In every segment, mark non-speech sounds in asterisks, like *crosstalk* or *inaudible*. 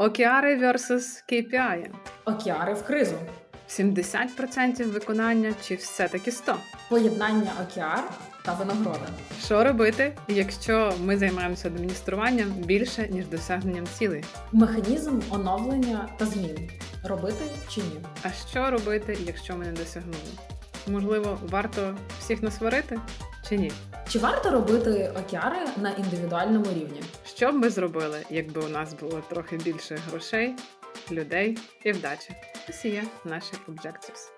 Океари versus KPI. Океари в кризу. 70% виконання чи все-таки 100%? Поєднання океар та винагорода. Що робити, якщо ми займаємося адмініструванням більше, ніж досягненням цілей? Механізм оновлення та змін. Робити чи ні? А що робити, якщо ми не досягнули? Можливо, варто всіх насварити чи ні? Чи варто робити океари на індивідуальному рівні? Що б ми зробили, якби у нас було трохи більше грошей, людей і вдачі? Ось і є наші Objectives.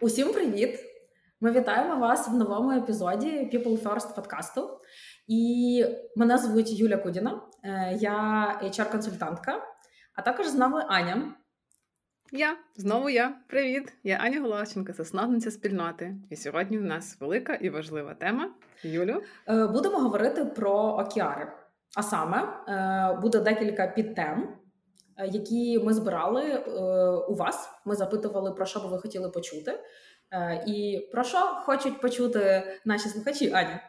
Усім привіт! Ми вітаємо вас в новому епізоді People First подкасту. І мене звуть Юля Кудіна, Е, я HR-консультантка, а також з нами Аня. Я знову я. Привіт! Я Аня Головченко, засновниця спільноти. І сьогодні у нас велика і важлива тема. Юлю. Е, Будемо говорити про океари. А саме е, буде декілька підтем, е, які ми збирали у вас. Ми запитували, про що би ви хотіли почути. І про що хочуть почути наші слухачі, Аня?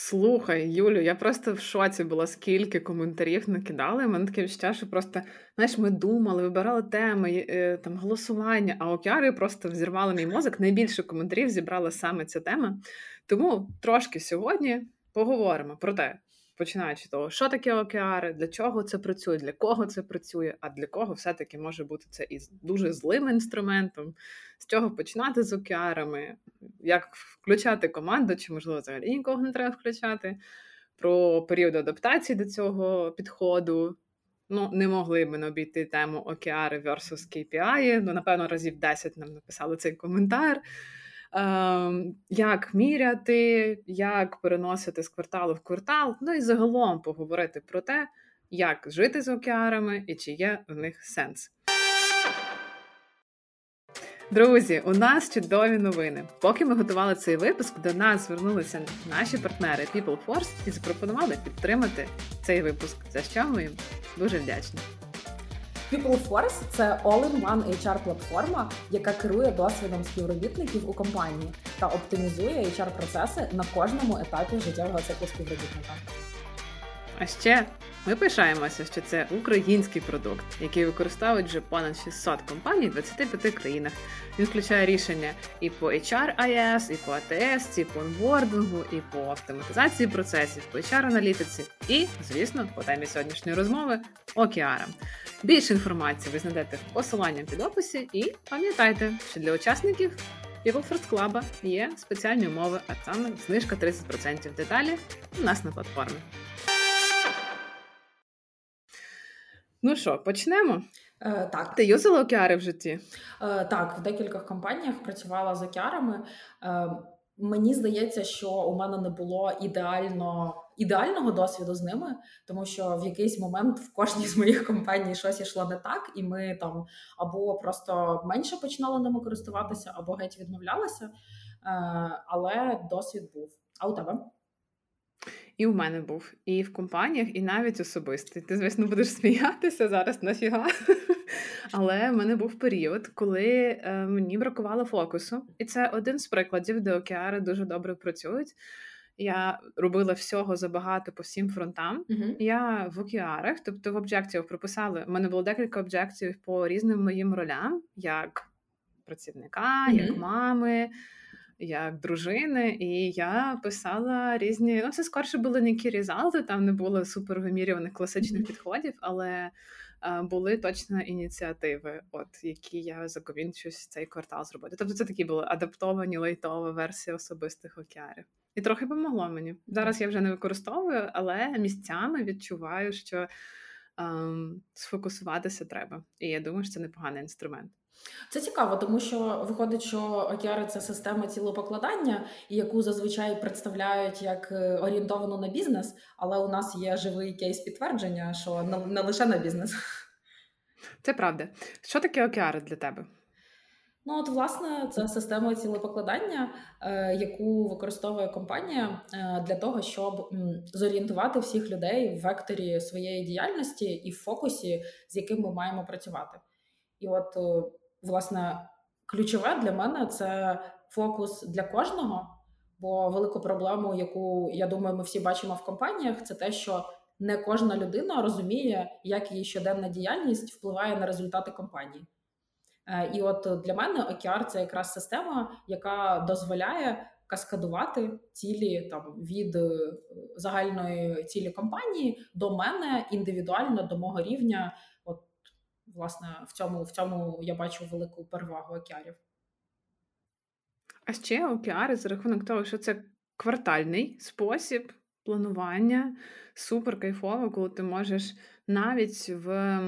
Слухай, Юлю, я просто в шоці була, скільки коментарів накидали. У мене таке відчуття, що просто знаєш, ми думали, вибирали теми, е, там голосування, а океари просто взірвали мій мозок. Найбільше коментарів зібрала саме ця тема. Тому трошки сьогодні поговоримо про те, починаючи того, що таке океари, для чого це працює, для кого це працює, а для кого все-таки може бути це і дуже злим інструментом, з чого починати з океарами, як включати команду, чи можливо взагалі нікого не треба включати, про період адаптації до цього підходу. Ну, не могли ми не обійти тему океари versus KPI. Ну, напевно, разів 10 нам написали цей коментар. Ем, як міряти, як переносити з кварталу в квартал, ну і загалом поговорити про те, як жити з океарами і чи є в них сенс. Друзі, у нас чудові новини. Поки ми готували цей випуск, до нас звернулися наші партнери People Force і запропонували підтримати цей випуск, за що ми їм дуже вдячні. PeopleForce – це all-in-one HR-платформа, яка керує досвідом співробітників у компанії та оптимізує HR-процеси на кожному етапі життєвого циклу співробітника. А ще ми пишаємося, що це український продукт, який використовують вже понад 600 компаній в 25 країнах. Він включає рішення і по HRIS, і по ATS, і по онбордингу, і по автоматизації процесів, по HR-аналітиці, і, звісно, по темі сьогоднішньої розмови OKR. Більше інформації ви знайдете в посиланні під описі, і пам'ятайте, що для учасників People First Club є спеціальні умови, а саме знижка 30% деталі у нас на платформі. Ну що, почнемо? Е, так, Ти юзала океари в житті? е, так, в декількох компаніях працювала з океарами. Е, мені здається, що у мене не було ідеально ідеального досвіду з ними, тому що в якийсь момент в кожній з моїх компаній щось йшло не так, і ми там або просто менше починали ними користуватися, або геть відмовлялися. Е, але досвід був. А у тебе? І в мене був, і в компаніях, і навіть особисто. Ти, звісно, будеш *laughs* сміятися зараз нафіга. Але в мене був період, коли е, мені бракувало фокусу. І це один з прикладів, де океари дуже добре працюють. Я робила всього забагато по всім фронтам. Угу. Я в океарах, тобто в об'єктів прописали. У мене було декілька об'єктів по різним моїм ролям, як працівника, Мгм. як мами, як дружини. І я писала різні. Ну, це скорше були не кірізалти, там не було супер вимірюваних класичних підходів, але е, були точно ініціативи, от які я закомінчусь цей квартал зробити. Тобто це такі були адаптовані лейтова версія особистих океарів. І трохи помогло мені. Зараз я вже не використовую, але місцями відчуваю, що ем, сфокусуватися треба. І я думаю, що це непоганий інструмент. Це цікаво, тому що виходить, що океари це система цілопокладання, яку зазвичай представляють як е, орієнтовану на бізнес, але у нас є живий кейс підтвердження, що не, лише на бізнес. Це правда. Що таке океари для тебе? Ну, от, власне, це система цілопокладання, е, яку використовує компанія е, для того, щоб зорієнтувати всіх людей в векторі своєї діяльності і в фокусі, з яким ми маємо працювати. І от, власне, ключове для мене це фокус для кожного. Бо велику проблему, яку я думаю, ми всі бачимо в компаніях, це те, що не кожна людина розуміє, як її щоденна діяльність впливає на результати компанії. Е, і от для мене OKR – це якраз система, яка дозволяє каскадувати цілі там від е, загальної цілі компанії до мене індивідуально до мого рівня. От власне в цьому в цьому я бачу велику перевагу океарів. А ще океари за рахунок того, що це квартальний спосіб планування, супер кайфово, коли ти можеш навіть в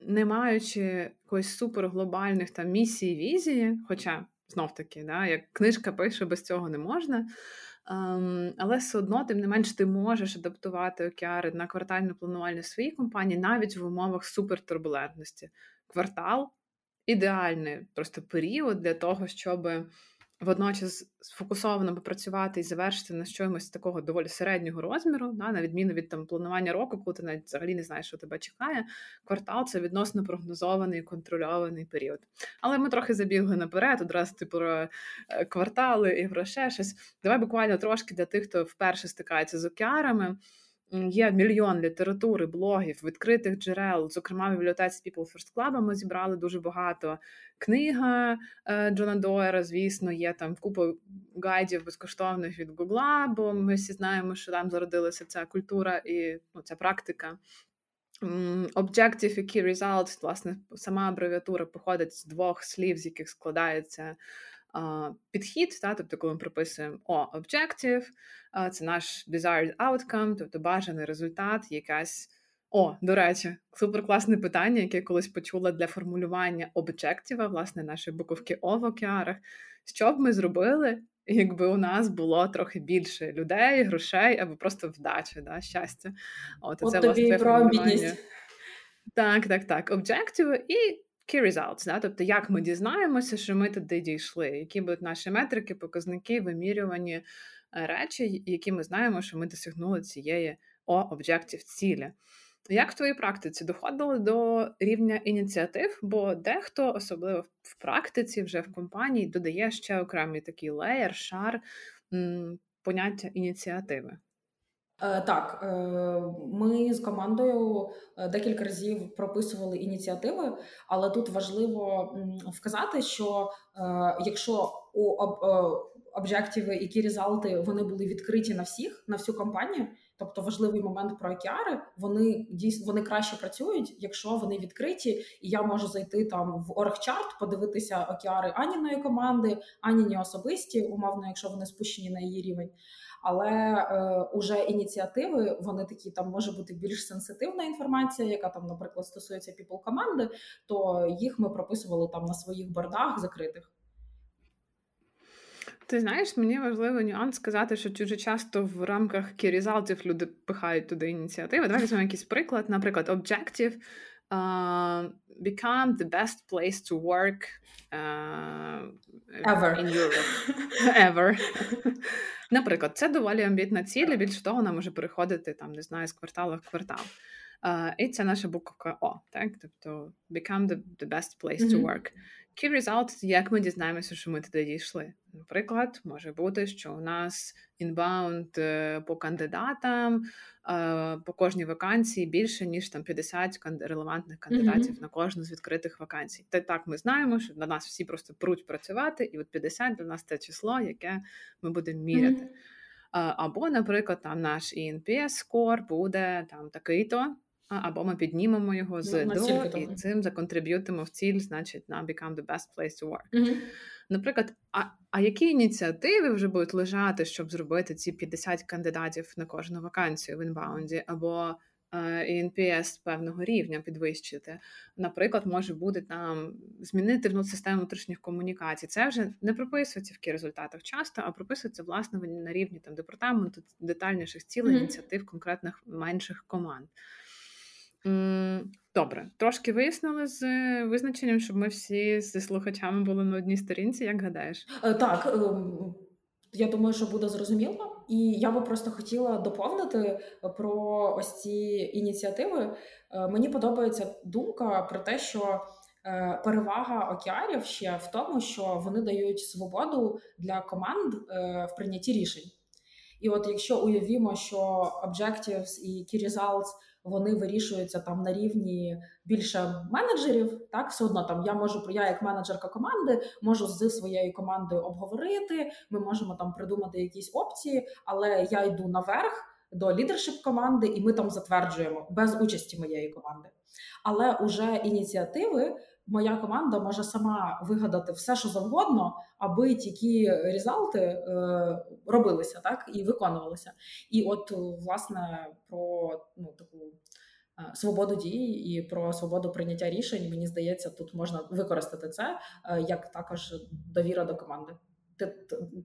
не маючи якоїсь суперглобальних там місій візії, хоча знов таки, да, як книжка пише, без цього не можна. Um, але все одно, тим не менш, ти можеш адаптувати OKR и на квартальне планування своїй компанії навіть в умовах супертурбулентності. Квартал ідеальний просто період для того, щоб водночас сфокусовано попрацювати і завершити на чомусь такого доволі середнього розміру, да, на відміну від там планування року, коли ти навіть взагалі не знаєш, що тебе чекає. Квартал це відносно прогнозований, контрольований період. Але ми трохи забігли наперед, одразу ти про е, квартали і про ще щось. Давай буквально трошки для тих, хто вперше стикається з океарами. Є мільйон літератури, блогів, відкритих джерел. Зокрема, в бібліотеці People First Club ми зібрали дуже багато. Книга е, Джона Дойера, звісно, є там купа гайдів безкоштовних від Гугла, бо ми всі знаємо, що там зародилася ця культура і ну, ця практика. Objective і Key Results, власне, сама абревіатура походить з двох слів, з яких складається підхід, та, тобто, коли ми прописуємо о, objective, це наш desired outcome, тобто бажаний результат, якась. О, до речі, суперкласне питання, яке я колись почула для формулювання об'єктива, власне, нашої буковки О в океарах. Що б ми зробили, якби у нас було трохи більше людей, грошей або просто вдачі, да, щастя? От, От це тобі власне про амбітність. Так, так, так. Об'єктиви і key results, да? тобто як ми дізнаємося, що ми туди дійшли, які будуть наші метрики, показники, вимірювані е, речі, які ми знаємо, що ми досягнули цієї об'єктів цілі. Як в твоїй практиці доходили до рівня ініціатив? Бо дехто, особливо в практиці, вже в компанії, додає ще окремий такий леєр, шар поняття ініціативи. Е, так, е, ми з командою е, декілька разів прописували ініціативи, але тут важливо вказати, що якщо у об'єктиви і кірізалти вони були відкриті на всіх, на всю компанію, тобто важливий момент про океари, вони дійсно вони краще працюють, якщо вони відкриті, і я можу зайти там в оргчарт, подивитися океари Аніної команди, Аніні особисті, умовно, якщо вони спущені на її рівень але е, уже ініціативи вони такі там може бути більш сенситивна інформація, яка там, наприклад, стосується people команди, то їх ми прописували там на своїх бордах закритих. Ти знаєш, мені важливо нюанс сказати, що дуже часто в рамках кірізалтів люди пихають туди ініціативи. Давай візьмемо якийсь приклад, наприклад, Objective uh, become the best place to work uh, Ever. in Europe. *laughs* Ever. Наприклад, це доволі амбітна ціль, більше того, вона може переходити там, не знаю, з кварталу в квартал. Uh, і це наша буква О, так? Тобто become the, the best place mm-hmm. to work. Key result, як ми дізнаємося, що ми туди дійшли. Наприклад, може бути, що у нас інбаунд е, по кандидатам е, по кожній вакансії більше ніж там 50 релевантних кандидатів mm-hmm. на кожну з відкритих вакансій. Та так ми знаємо, що на нас всі просто пруть працювати, і от 50 для нас те число, яке ми будемо міряти. Mm-hmm. Або, наприклад, там наш ENPS скор буде там такий-то або ми піднімемо його з ну, до і цим законтриб'ютимо в ціль, значить, на become the best place to work. Mm-hmm. Наприклад, а а які ініціативи вже будуть лежати, щоб зробити ці 50 кандидатів на кожну вакансію в інбаунді, або і NPS певного рівня підвищити. Наприклад, може бути там змінити ну, систему внутрішніх комунікацій. Це вже не прописується в кі результатах часто, а прописується власне на рівні там департаменту детальніших цілей, mm-hmm. ініціатив конкретних менших команд. Добре, трошки вияснили з е, визначенням, щоб ми всі зі слухачами були на одній сторінці, як гадаєш? Е, так, ем, я думаю, що буде зрозуміло. І я би просто хотіла доповнити про ось ці ініціативи. Е, мені подобається думка про те, що перевага океарів ще в тому, що вони дають свободу для команд в прийнятті рішень. І от якщо уявімо, що objectives і key results вони вирішуються там на рівні більше менеджерів. Так, все одно там я можу я як менеджерка команди можу з своєю командою обговорити. Ми можемо там придумати якісь опції, але я йду наверх до лідершип команди, і ми там затверджуємо без участі моєї команди. Але уже ініціативи моя команда може сама вигадати все, що завгодно, аби ті резалти е, робилися так і виконувалися. І от власне про ну таку. Е, свободу дії і про свободу прийняття рішень, мені здається, тут можна використати це е, як також довіра до команди. Ти,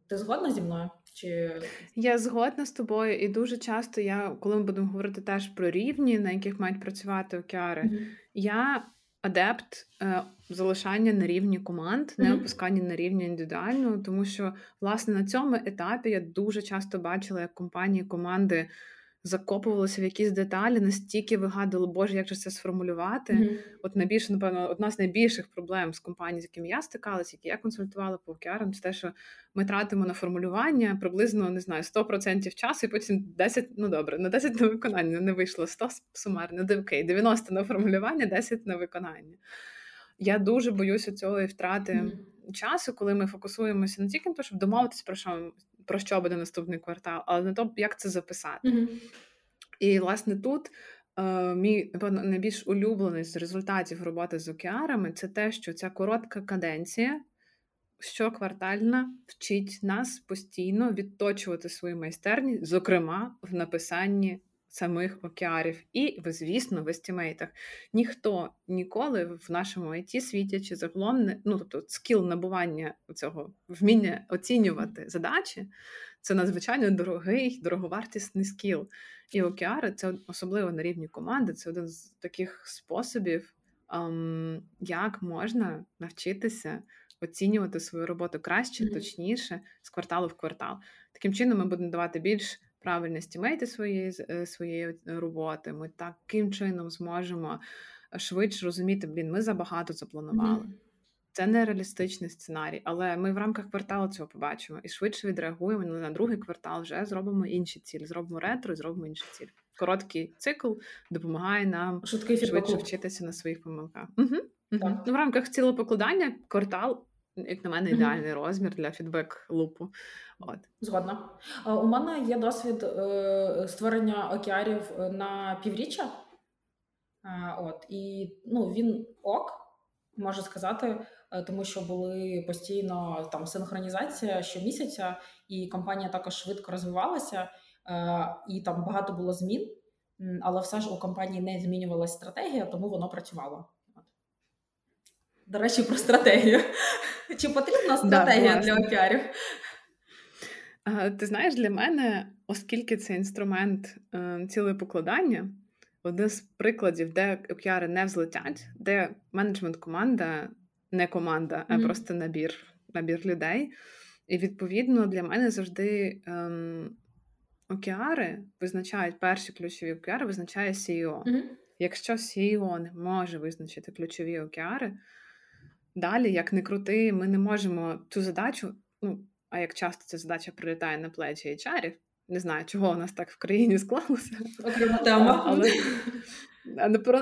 ти згодна зі мною? Чи я згодна з тобою, і дуже часто я, коли ми будемо говорити теж про рівні, на яких мають працювати океари, mm-hmm. я адепт е, залишання на рівні команд, не опускання на рівні індивідуального, тому що власне на цьому етапі я дуже часто бачила, як компанії команди закопувалися в якісь деталі, настільки вигадували, Боже, як же це сформулювати. Mm-hmm. От найбільше, напевно, одна з найбільших проблем з компаній, з якими я стикалася, які я консультувала по океарам, це те, що ми тратимо на формулювання приблизно не знаю 100% часу, і потім 10, ну добре, на 10 на виконання не вийшло 100 сумарно, окей, 90 на формулювання, 10 на виконання. Я дуже боюся цього втрати mm-hmm. часу, коли ми фокусуємося не тільки на те, щоб домовитись про що про що буде наступний квартал, але на то, як це записати. Mm-hmm. І, власне, тут е, мій найбільш улюблений з результатів роботи з океарами це те, що ця коротка каденція. Щоквартальна вчить нас постійно відточувати свою майстерність, зокрема в написанні самих океарів, і, звісно, в естімейтах. Ніхто ніколи в нашому it світі чи загалом не ну тобто скіл набування цього вміння оцінювати задачі. Це надзвичайно дорогий, дороговартісний скіл. І океари це особливо на рівні команди. Це один з таких способів, ем, як можна навчитися оцінювати свою роботу краще, точніше, з кварталу в квартал. Таким чином, ми будемо давати більш правильно стімейти своєї е, своєї роботи. Ми таким чином зможемо швидше розуміти, блін, ми забагато запланували. Mm-hmm. Це не реалістичний сценарій, але ми в рамках кварталу цього побачимо і швидше відреагуємо на другий квартал. Вже зробимо інші цілі, зробимо ретро, і зробимо інші цілі. Короткий цикл допомагає нам Шуткий швидше вчитися на своїх помилках. Угу, угу. Ну, в рамках цілопокладання квартал як на мене, ідеальний mm-hmm. розмір для фідбек-лупу. От. Згодна. У мене є досвід е, створення океарів е, на півріччя. От, І ну, він ок, можу сказати, е, тому що були постійно там синхронізація щомісяця, і компанія також швидко розвивалася, і там багато було змін, але все ж у компанії не змінювалася стратегія, тому воно працювало. До речі, про стратегію. Чи потрібна стратегія да, для океарів? Ти знаєш, для мене, оскільки це інструмент е, цілепокладання, один з прикладів, де океари не взлетять, де менеджмент команда не команда, mm-hmm. а просто набір набір людей. І відповідно для мене завжди ем, океари визначають перші ключові океари, визначає CEO. Mm-hmm. Якщо CEO не може визначити ключові океари, Далі, як не крути, ми не можемо цю задачу. Ну, а як часто ця задача прилітає на плечі HR, не знаю, чого у нас так в країні *laughs* склалося. Окрема тема. Але...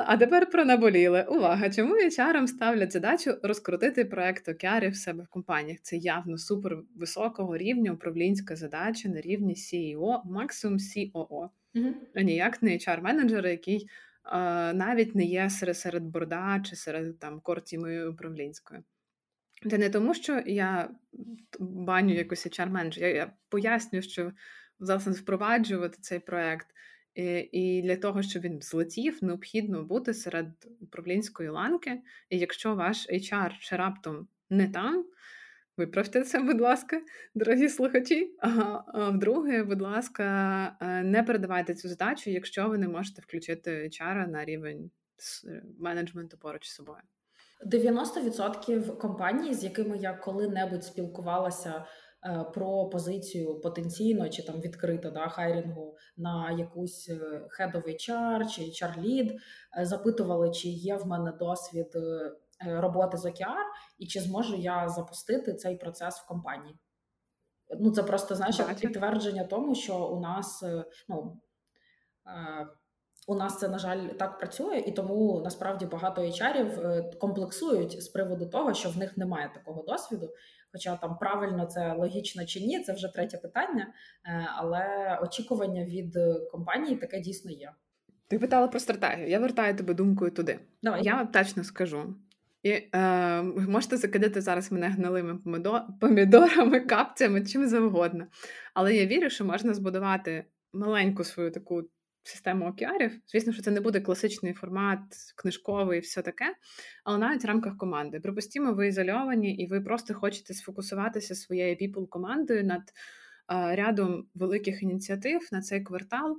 А тепер про наболіле. Увага! Чому HR ставлять задачу розкрутити проект океарів в себе в компаніях? Це явно супер високого рівня управлінська задача на рівні CEO, максимум COO. Угу. А ніяк не HR-менеджер, який навіть не є серед серед борда чи серед там кортіми управлінської. Це не тому, що я баню якусь hr менеджер я, я пояснюю, що власне впроваджувати цей проект. І, і для того, щоб він злетів, необхідно бути серед управлінської ланки. І якщо ваш HR ще раптом не там, Виправте це, будь ласка, дорогі слухачі. А вдруге, будь ласка, е, не передавайте цю задачу, якщо ви не можете включити HR на рівень е, менеджменту поруч з собою. 90% компаній, з якими я коли-небудь спілкувалася е, про позицію потенційно чи там відкрито да, хайрінгу на якусь head of HR чи HR lead, запитували, чи є в мене досвід роботи з OKR і чи зможу я запустити цей процес в компанії. Ну це просто знаєш підтвердження тому, що у нас ну. У нас це на жаль так працює, і тому насправді багато HR комплексують з приводу того, що в них немає такого досвіду. Хоча там правильно це логічно чи ні, це вже третє питання. Але очікування від компанії таке дійсно є. Ти питала про стратегію. Я вертаю тебе думкою туди. Давай. Я точно скажу. І е, Можете закидати зараз мене гнилими помідорами, капцями, чим завгодно. Але я вірю, що можна збудувати маленьку свою таку систему океарів. Звісно, що це не буде класичний формат, книжковий і все таке, але навіть в рамках команди. Припустімо, ви ізольовані, і ви просто хочете сфокусуватися своєю people командою над е, рядом великих ініціатив на цей квартал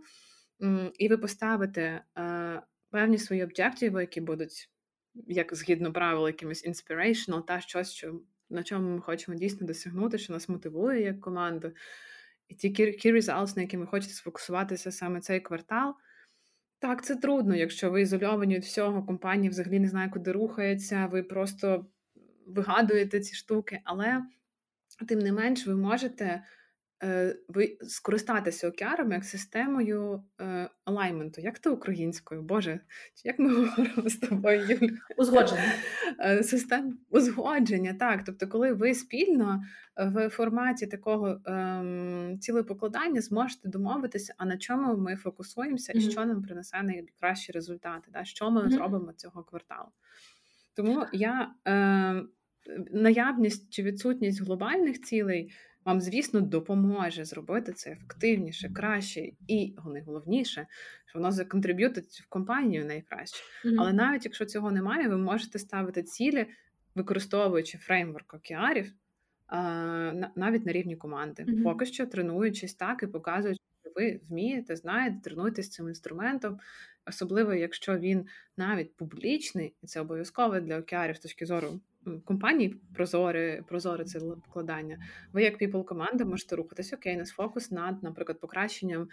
і ви поставите е, певні свої об'єктиви, які будуть як згідно правил, якимось inspirational, та щось, що на чому ми хочемо дійсно досягнути, що нас мотивує як команду. І ті key results, на які ви хочете сфокусуватися саме цей квартал. Так, це трудно, якщо ви ізольовані від всього, компанія взагалі не знає, куди рухається, ви просто вигадуєте ці штуки, але тим не менш ви можете ви скористатися океарами як системою е, алайменту. Як це українською? Боже, як ми *laughs* говоримо з тобою, Юль? Узгодження. Е, систем узгодження, так. Тобто, коли ви спільно в форматі такого ем, цілепокладання зможете домовитися, а на чому ми фокусуємося і mm-hmm. що нам принесе найкращі результати, да? що ми mm-hmm. зробимо цього кварталу. Тому я е, наявність чи відсутність глобальних цілей вам, звісно, допоможе зробити це ефективніше, краще і найголовніше, що воно законтриб'ютить в компанію найкраще. Mm-hmm. Але навіть якщо цього немає, ви можете ставити цілі, використовуючи фреймворк океарів навіть на рівні команди, mm-hmm. поки що тренуючись так і показуючи, що ви вмієте, знаєте, тренуєтесь цим інструментом. Особливо, якщо він навіть публічний, і це обов'язково для океарів з точки зору компаній прозоре, прозоре це вкладання. Ви, як people команда, можете рухатися окей, нас фокус над, наприклад, покращенням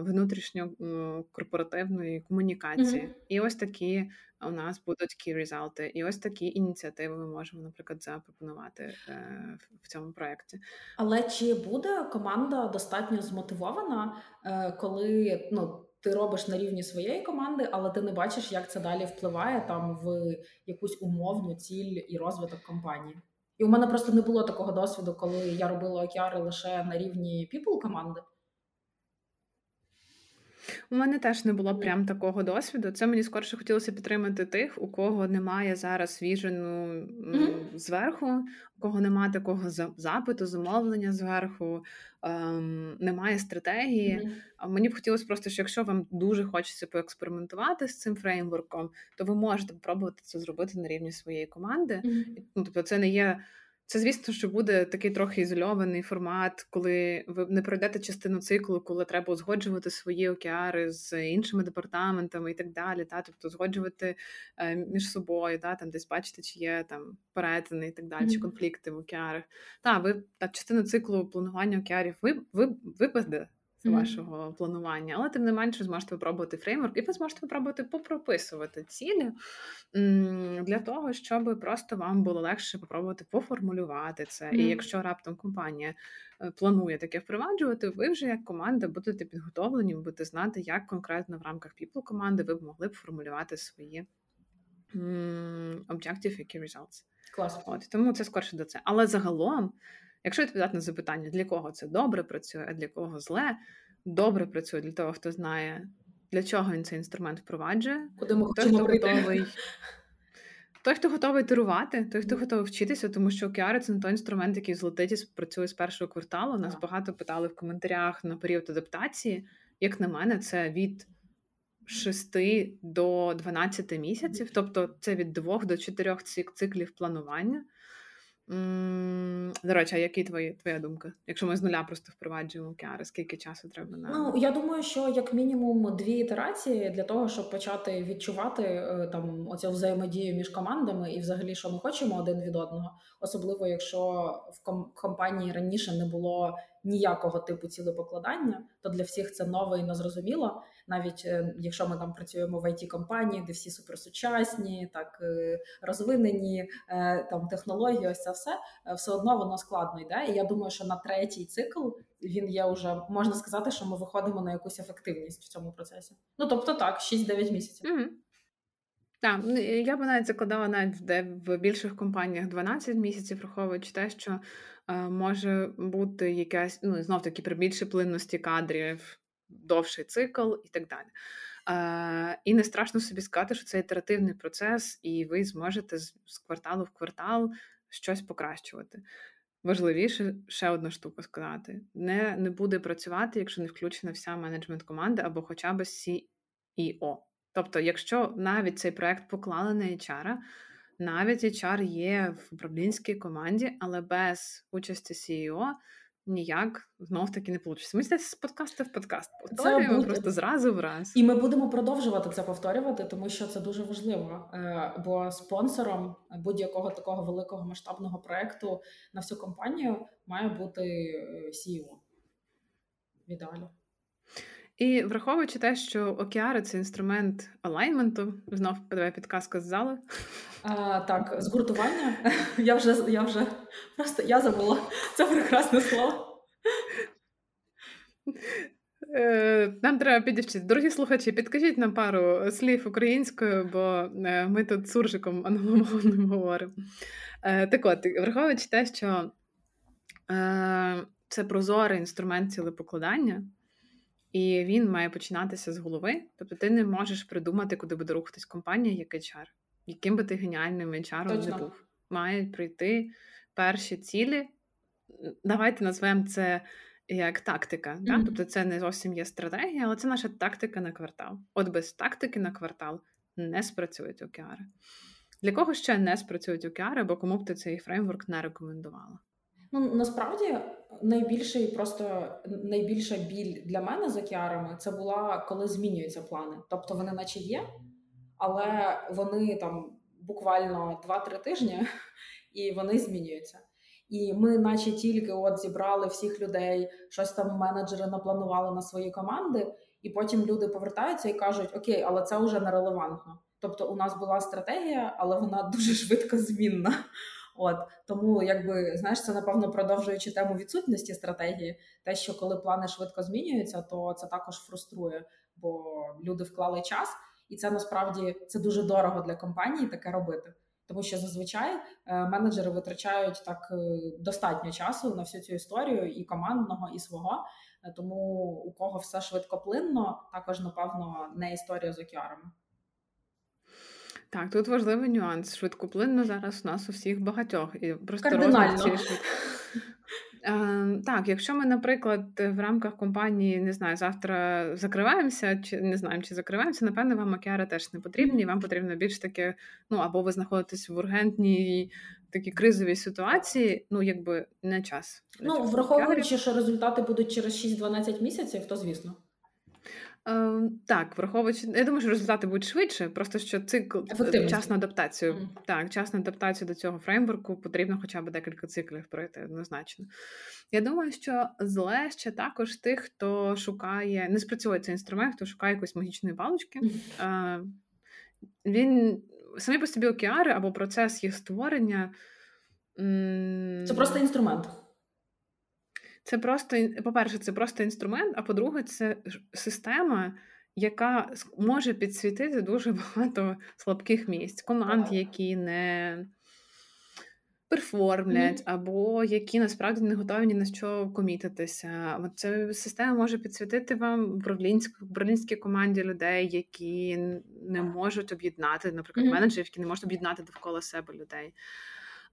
внутрішньокорпоративної комунікації. Mm-hmm. І ось такі у нас будуть key результати. І ось такі ініціативи ми можемо, наприклад, запропонувати е, в цьому проєкті. Але чи буде команда достатньо змотивована, е, коли ну ти робиш на рівні своєї команди, але ти не бачиш, як це далі впливає там в якусь умовну ціль і розвиток компанії. І у мене просто не було такого досвіду, коли я робила океари лише на рівні people команди. У мене теж не було прям такого досвіду. Це мені скорше хотілося підтримати тих, у кого немає зараз віжену mm-hmm. зверху, у кого немає такого запиту, замовлення зверху, ем, немає стратегії. Mm-hmm. Мені б хотілося просто, що якщо вам дуже хочеться поекспериментувати з цим фреймворком, то ви можете спробувати це зробити на рівні своєї команди. Mm-hmm. Ну, Тобто, це не є. Це, звісно, що буде такий трохи ізольований формат, коли ви не пройдете частину циклу, коли треба узгоджувати свої океари з іншими департаментами і так далі. Та? Тобто узгоджувати е, між собою, та? там десь бачите, чи є там перетини і так далі, mm-hmm. чи конфлікти в океарах. Та, ви та частину циклу планування океарів ви, ви випаде з вашого планування, але тим не менше зможете випробувати фреймворк, і ви зможете випробувати попрописувати цілі для того, щоб просто вам було легше попробувати поформулювати це. Mm. І якщо раптом компанія е, планує таке впроваджувати, ви вже як команда будете підготовлені, будете знати, як конкретно в рамках people команди ви б могли б формулювати свої objective які results. Клас. От тому це скорше до це. Але загалом. Якщо відповідати на запитання, для кого це добре працює, а для кого зле, добре працює для того, хто знає, для чого він цей інструмент впроваджує, Куди ми той, хто прийти. готовий. *laughs* Той, хто готовий терувати, той, хто готовий вчитися, тому що океари це не той інструмент, який злетить працює з першого кварталу. Нас багато питали в коментарях на період адаптації. Як на мене, це від 6 до 12 місяців, тобто це від 2 до 4 циклів планування. До речі, а які твої твоя думка? Якщо ми з нуля просто впроваджуємо океари, скільки часу треба на ну я думаю, що як мінімум дві ітерації для того, щоб почати відчувати е, там оцю взаємодію між командами і, взагалі, що ми хочемо один від одного, особливо якщо в компанії раніше не було ніякого типу цілепокладання, то для всіх це нове і незрозуміло. Навіть е, якщо ми там працюємо в it компанії, де всі суперсучасні, так е, розвинені е, там технології, ось це все все одно воно складно йде. І я думаю, що на третій цикл він є вже можна сказати, що ми виходимо на якусь ефективність в цьому процесі. Ну тобто, так, 6-9 місяців. Mm-hmm. Так, ну, я би навіть закладала навіть де в більших компаніях 12 місяців, враховуючи те, що е, може бути якась, ну знов таки при більшій плинності кадрів, довший цикл і так далі. Е, І не страшно собі сказати, що це ітеративний процес, і ви зможете з, з кварталу в квартал щось покращувати. Важливіше ще одну штуку сказати: не не буде працювати, якщо не включена вся менеджмент команда або хоча б CEO. Тобто, якщо навіть цей проект поклали на HR, навіть HR є в управлінській команді, але без участі CEO ніяк знов таки не вийде. Ми здається, з подкасту в подкаст повторюємо буде... просто зразу в раз. І ми будемо продовжувати це повторювати, тому що це дуже важливо. Е, бо спонсором будь-якого такого великого масштабного проекту на всю компанію має бути е, CEO. В ідеалі. І враховуючи те, що океари це інструмент алайнменту, знов подавай підказка з залу. А, Так, згуртування. *laughs* Я вже я вже просто я забула це прекрасне слово. Е, нам треба підівчити. Дорогі слухачі, підкажіть нам пару слів українською, бо е, ми тут суржиком англомовним говоримо. Е, так от, враховуючи те, що це прозорий інструмент цілепокладання, і він має починатися з голови. Тобто ти не можеш придумати, куди буде рухатись компанія, як HR. Яким би ти геніальним HR не був. Мають прийти перші цілі. Давайте назвемо це як тактика. Mm-hmm. Да? Тобто це не зовсім є стратегія, але це наша тактика на квартал. От без тактики на квартал не спрацюють океари. Для кого ще не спрацюють океари, або кому б ти цей фреймворк не рекомендувала? Ну насправді найбільший просто найбільша біль для мене з океарами це була коли змінюються плани. Тобто вони, наче є, але вони там буквально 2-3 тижні *laughs* і вони змінюються. І ми, наче тільки от зібрали всіх людей, щось там менеджери напланували на свої команди, і потім люди повертаються і кажуть: Окей, але це вже нерелевантно. Тобто, у нас була стратегія, але вона *laughs* дуже швидко змінна. От тому, якби знаєш, це напевно продовжуючи тему відсутності стратегії, те, що коли плани швидко змінюються, то це також фруструє, бо люди вклали час, і це насправді це дуже дорого для компанії таке робити. Тому що зазвичай е, менеджери витрачають так е, достатньо часу на всю цю історію і командного, і свого. Е, тому у кого все швидкоплинно, також напевно не історія з океарами. Так, тут важливий нюанс. Швидкоплинно зараз у нас у всіх багатьох. І просто Кардинально. Ем, так, якщо ми, наприклад, в рамках компанії не знаю, завтра закриваємося, чи не знаємо, чи закриваємося, напевно, вам макіари теж не потрібні. Вам потрібно більш таке, ну або ви знаходитесь в ургентній такій кризовій ситуації, ну якби не час. Ну, враховуючи, що результати будуть через 6-12 місяців, то звісно. Е, так, враховуючи, я думаю, що результати будуть швидше, просто що цикл час на адаптацію. Mm. Так, час на адаптацію до цього фреймворку потрібно хоча б декілька циклів пройти однозначно. Я думаю, що зле ще також тих, хто шукає, не спрацьовує цей інструмент, хто шукає якоїсь магічної палички. Mm. Е, він самі по собі океари або процес їх створення. Це просто інструмент. Це просто по-перше, це просто інструмент, а по-друге, це система, яка може підсвітити дуже *laughs* багато слабких місць, команд, які не перформлять, mm-hmm. або які насправді не готові ні на що комітитися. Ця система може підсвітити вам управлінській команді людей, які не можуть об'єднати, наприклад, mm-hmm. менеджерів, які не можуть об'єднати довкола себе людей.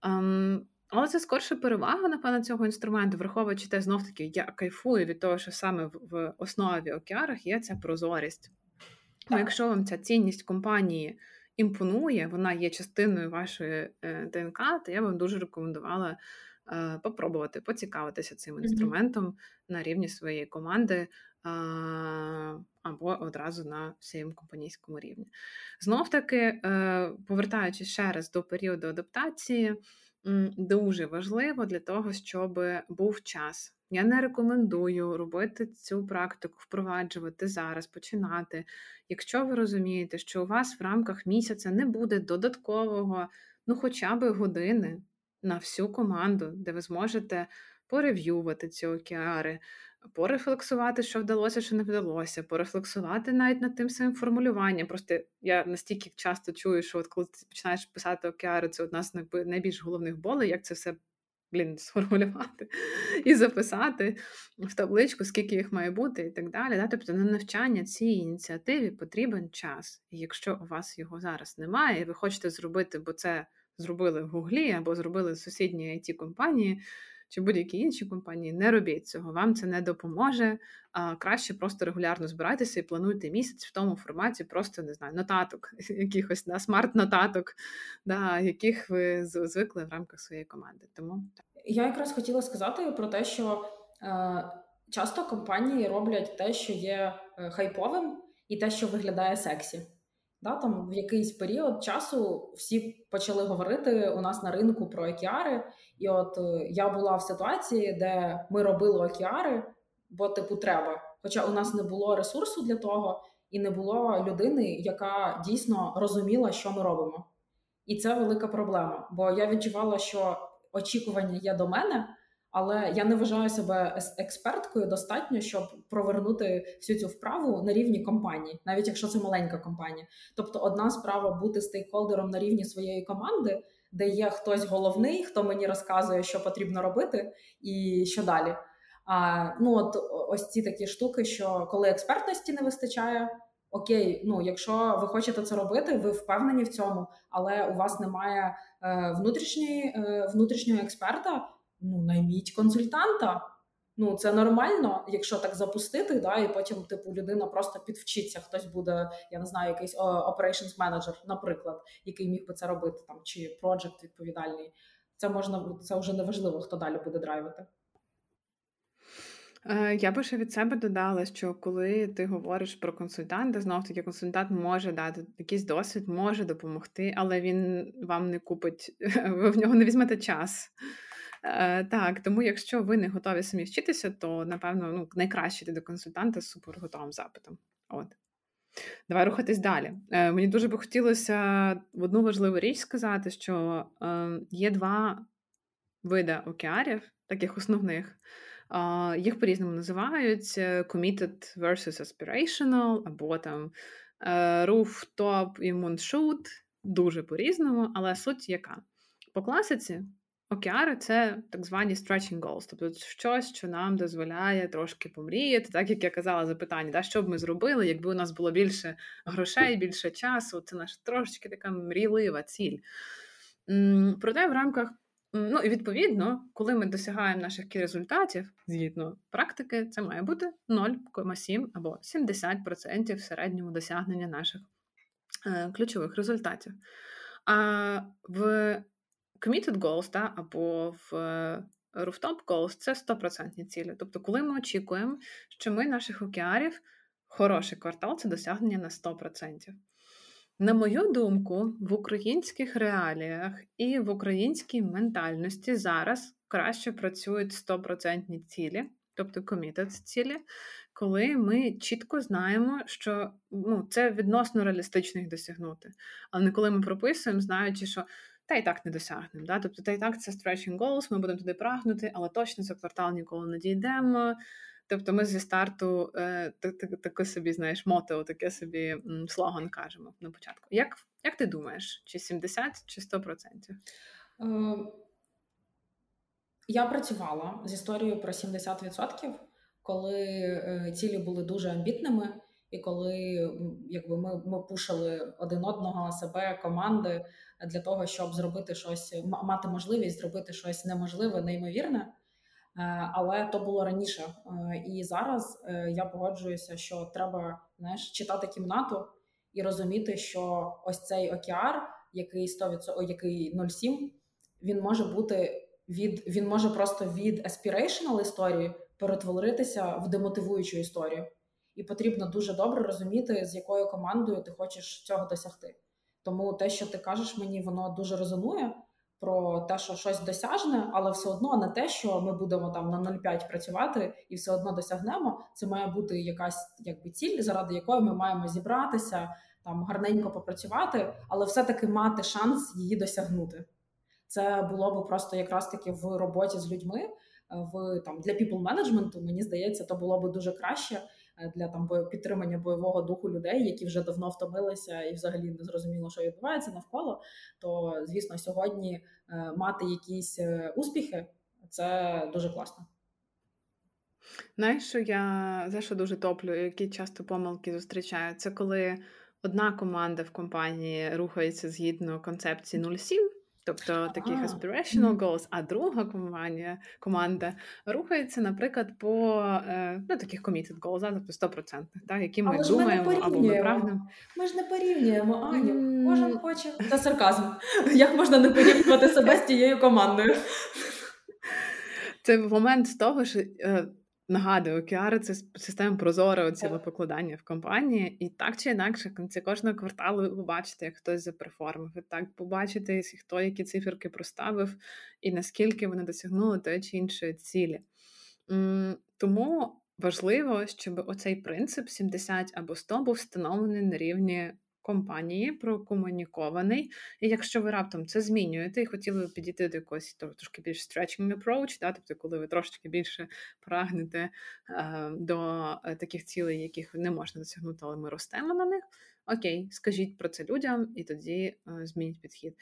Um, але це скорше перевага, напевно, цього інструменту, враховуючи те, знов таки, я кайфую від того, що саме в основі океарах є ця прозорість. Ну, Якщо вам ця цінність компанії імпонує, вона є частиною вашої е, ДНК, то я вам дуже рекомендувала е, попробувати поцікавитися цим інструментом mm-hmm. на рівні своєї команди. Е, або одразу на всім компанійському рівні. Знов таки, повертаючись ще раз до періоду адаптації, дуже важливо для того, щоб був час. Я не рекомендую робити цю практику, впроваджувати зараз, починати. Якщо ви розумієте, що у вас в рамках місяця не буде додаткового, ну хоча б години на всю команду, де ви зможете порев'ювати ці океари, порефлексувати, що вдалося, що не вдалося, порефлексувати навіть над тим самим формулюванням. Просто я настільки часто чую, що от коли ти починаєш писати океари, це одна з найбільш головних болей, як це все. Блін, *laughs* сформулювати і записати в табличку, скільки їх має бути, і так далі. Да? Тобто на навчання цій ініціативі потрібен час. І якщо у вас його зараз немає, і ви хочете зробити, бо це зробили в Гуглі або зробили в сусідній it компанії чи будь-які інші компанії, не робіть цього. Вам це не допоможе. А Краще просто регулярно збирайтеся і плануйте місяць в тому форматі, просто не знаю, нотаток, *laughs* якихось да, смарт-нотаток, да, яких ви звикли в рамках своєї команди. Тому так. я якраз хотіла сказати про те, що е, часто компанії роблять те, що є е, хайповим, і те, що виглядає сексі. Да, там в якийсь період часу всі почали говорити у нас на ринку про океари. І от е, я була в ситуації, де ми робили океари, бо типу треба. Хоча у нас не було ресурсу для того, і не було людини, яка дійсно розуміла, що ми робимо. І це велика проблема. Бо я відчувала, що очікування є до мене, але я не вважаю себе експерткою достатньо, щоб провернути всю цю вправу на рівні компанії, навіть якщо це маленька компанія. Тобто, одна справа бути стейкхолдером на рівні своєї команди, де є хтось головний, хто мені розказує, що потрібно робити, і що далі. А ну от ось ці такі штуки, що коли експертності не вистачає. Окей, ну якщо ви хочете це робити, ви впевнені в цьому, але у вас немає е, внутрішньої е, внутрішнього експерта, ну найміть консультанта. Ну, це нормально, якщо так запустити, да, і потім, типу, людина просто підвчиться. Хтось буде, я не знаю, якийсь operations manager, наприклад, який міг би це робити, там чи project відповідальний. Це можна, це вже не важливо, хто далі буде драйвити. Е, я би ще від себе додала, що коли ти говориш про консультанта, знов таки консультант може дати якийсь досвід, може допомогти, але він вам не купить, *laughs* ви в нього не візьмете час. Е, так, тому якщо ви не готові самі вчитися, то напевно ну, найкраще йти до консультанта з супер готовим запитом. От. Давай рухатись далі. Е, Мені дуже би хотілося одну важливу річ сказати, що е, є два види океарів, таких основних. Е, їх по-різному називають: committed versus aspirational, або там е, rooftop і moonshoot, дуже по-різному, але суть яка? По класиці Океари це так звані stretching goals, тобто щось, що нам дозволяє трошки помріяти, так як я казала запитання, да, що б ми зробили, якби у нас було більше грошей, більше часу. Це наша трошечки така мрійлива ціль. Проте в рамках, ну і відповідно, коли ми досягаємо наших результатів згідно практики, це має бути 0,7 або 70% в середньому досягнення наших е, ключових результатів. А в committed goals, та, або в е, rooftop goals – це 100% цілі. Тобто, коли ми очікуємо, що ми наших океарів хороший квартал це досягнення на 100%. На мою думку, в українських реаліях і в українській ментальності зараз краще працюють 100% цілі, тобто committed цілі, коли ми чітко знаємо, що ну, це відносно реалістично їх досягнути. Але не коли ми прописуємо, знаючи, що та й так не досягнемо. Да? Тобто, та й так це stretching goals, ми будемо туди прагнути, але точно за квартал ніколи не дійдемо. Тобто ми зі старту е, таке собі, знаєш, мото, таке собі слоган кажемо на початку. Як як ти думаєш, чи 70, чи 100%? Е, я працювала з історією про 70%, коли е, цілі були дуже амбітними, і коли якби ми ми пушили один одного себе команди для того, щоб зробити щось, мати можливість зробити щось неможливе, неймовірне. Е, але то було раніше, е, і зараз е, я погоджуюся, що треба знаєш, читати кімнату і розуміти, що ось цей океар, який 100%, який 0,7, він може бути від він може просто від aspirational історії перетворитися в демотивуючу історію, і потрібно дуже добре розуміти, з якою командою ти хочеш цього досягти. Тому те, що ти кажеш мені, воно дуже резонує. про те, що щось досяжне, але все одно не те, що ми будемо там на 0,5 працювати і все одно досягнемо. Це має бути якась якби ціль, заради якої ми маємо зібратися, там гарненько попрацювати, але все-таки мати шанс її досягнути. Це було б просто якраз таки в роботі з людьми. В там для people менеджменту мені здається, то було б дуже краще для там підтримання бойового духу людей, які вже давно втомилися і взагалі не зрозуміло, що відбувається навколо. То звісно, сьогодні е, мати якісь успіхи це дуже класно. Знаєш, що я за що дуже топлю, які часто помилки зустрічаю, це коли одна команда в компанії рухається згідно концепції 0,7, тобто таких aspirational goals, а друга компанія, команда рухається, наприклад, по е, ну, таких committed goals, тобто 100%, так, які ми Але думаємо ми або ми прагнемо. Ми ж не порівнюємо, Аню. Mm. Кожен хоче Це сарказм. Як можна не порівнювати себе з тією командою? Це момент того, що. Нагадую, океари це система прозорого цілопокладання в компанії, і так чи інакше, в кінці кожного кварталу ви побачите, як хтось заперформив. Ви так побачите, хто які циферки проставив, і наскільки вони досягнули тої чи іншої цілі. Тому важливо, щоб оцей принцип 70 або 100 був встановлений на рівні компанії, прокомунікований. І якщо ви раптом це змінюєте і хотіли б підійти до якогось трошки більш stretching approach, да, тобто, коли ви трошки більше прагнете е, до е, таких цілей, яких не можна досягнути, але ми ростемо на них. Окей, скажіть про це людям, і тоді е, змініть підхід.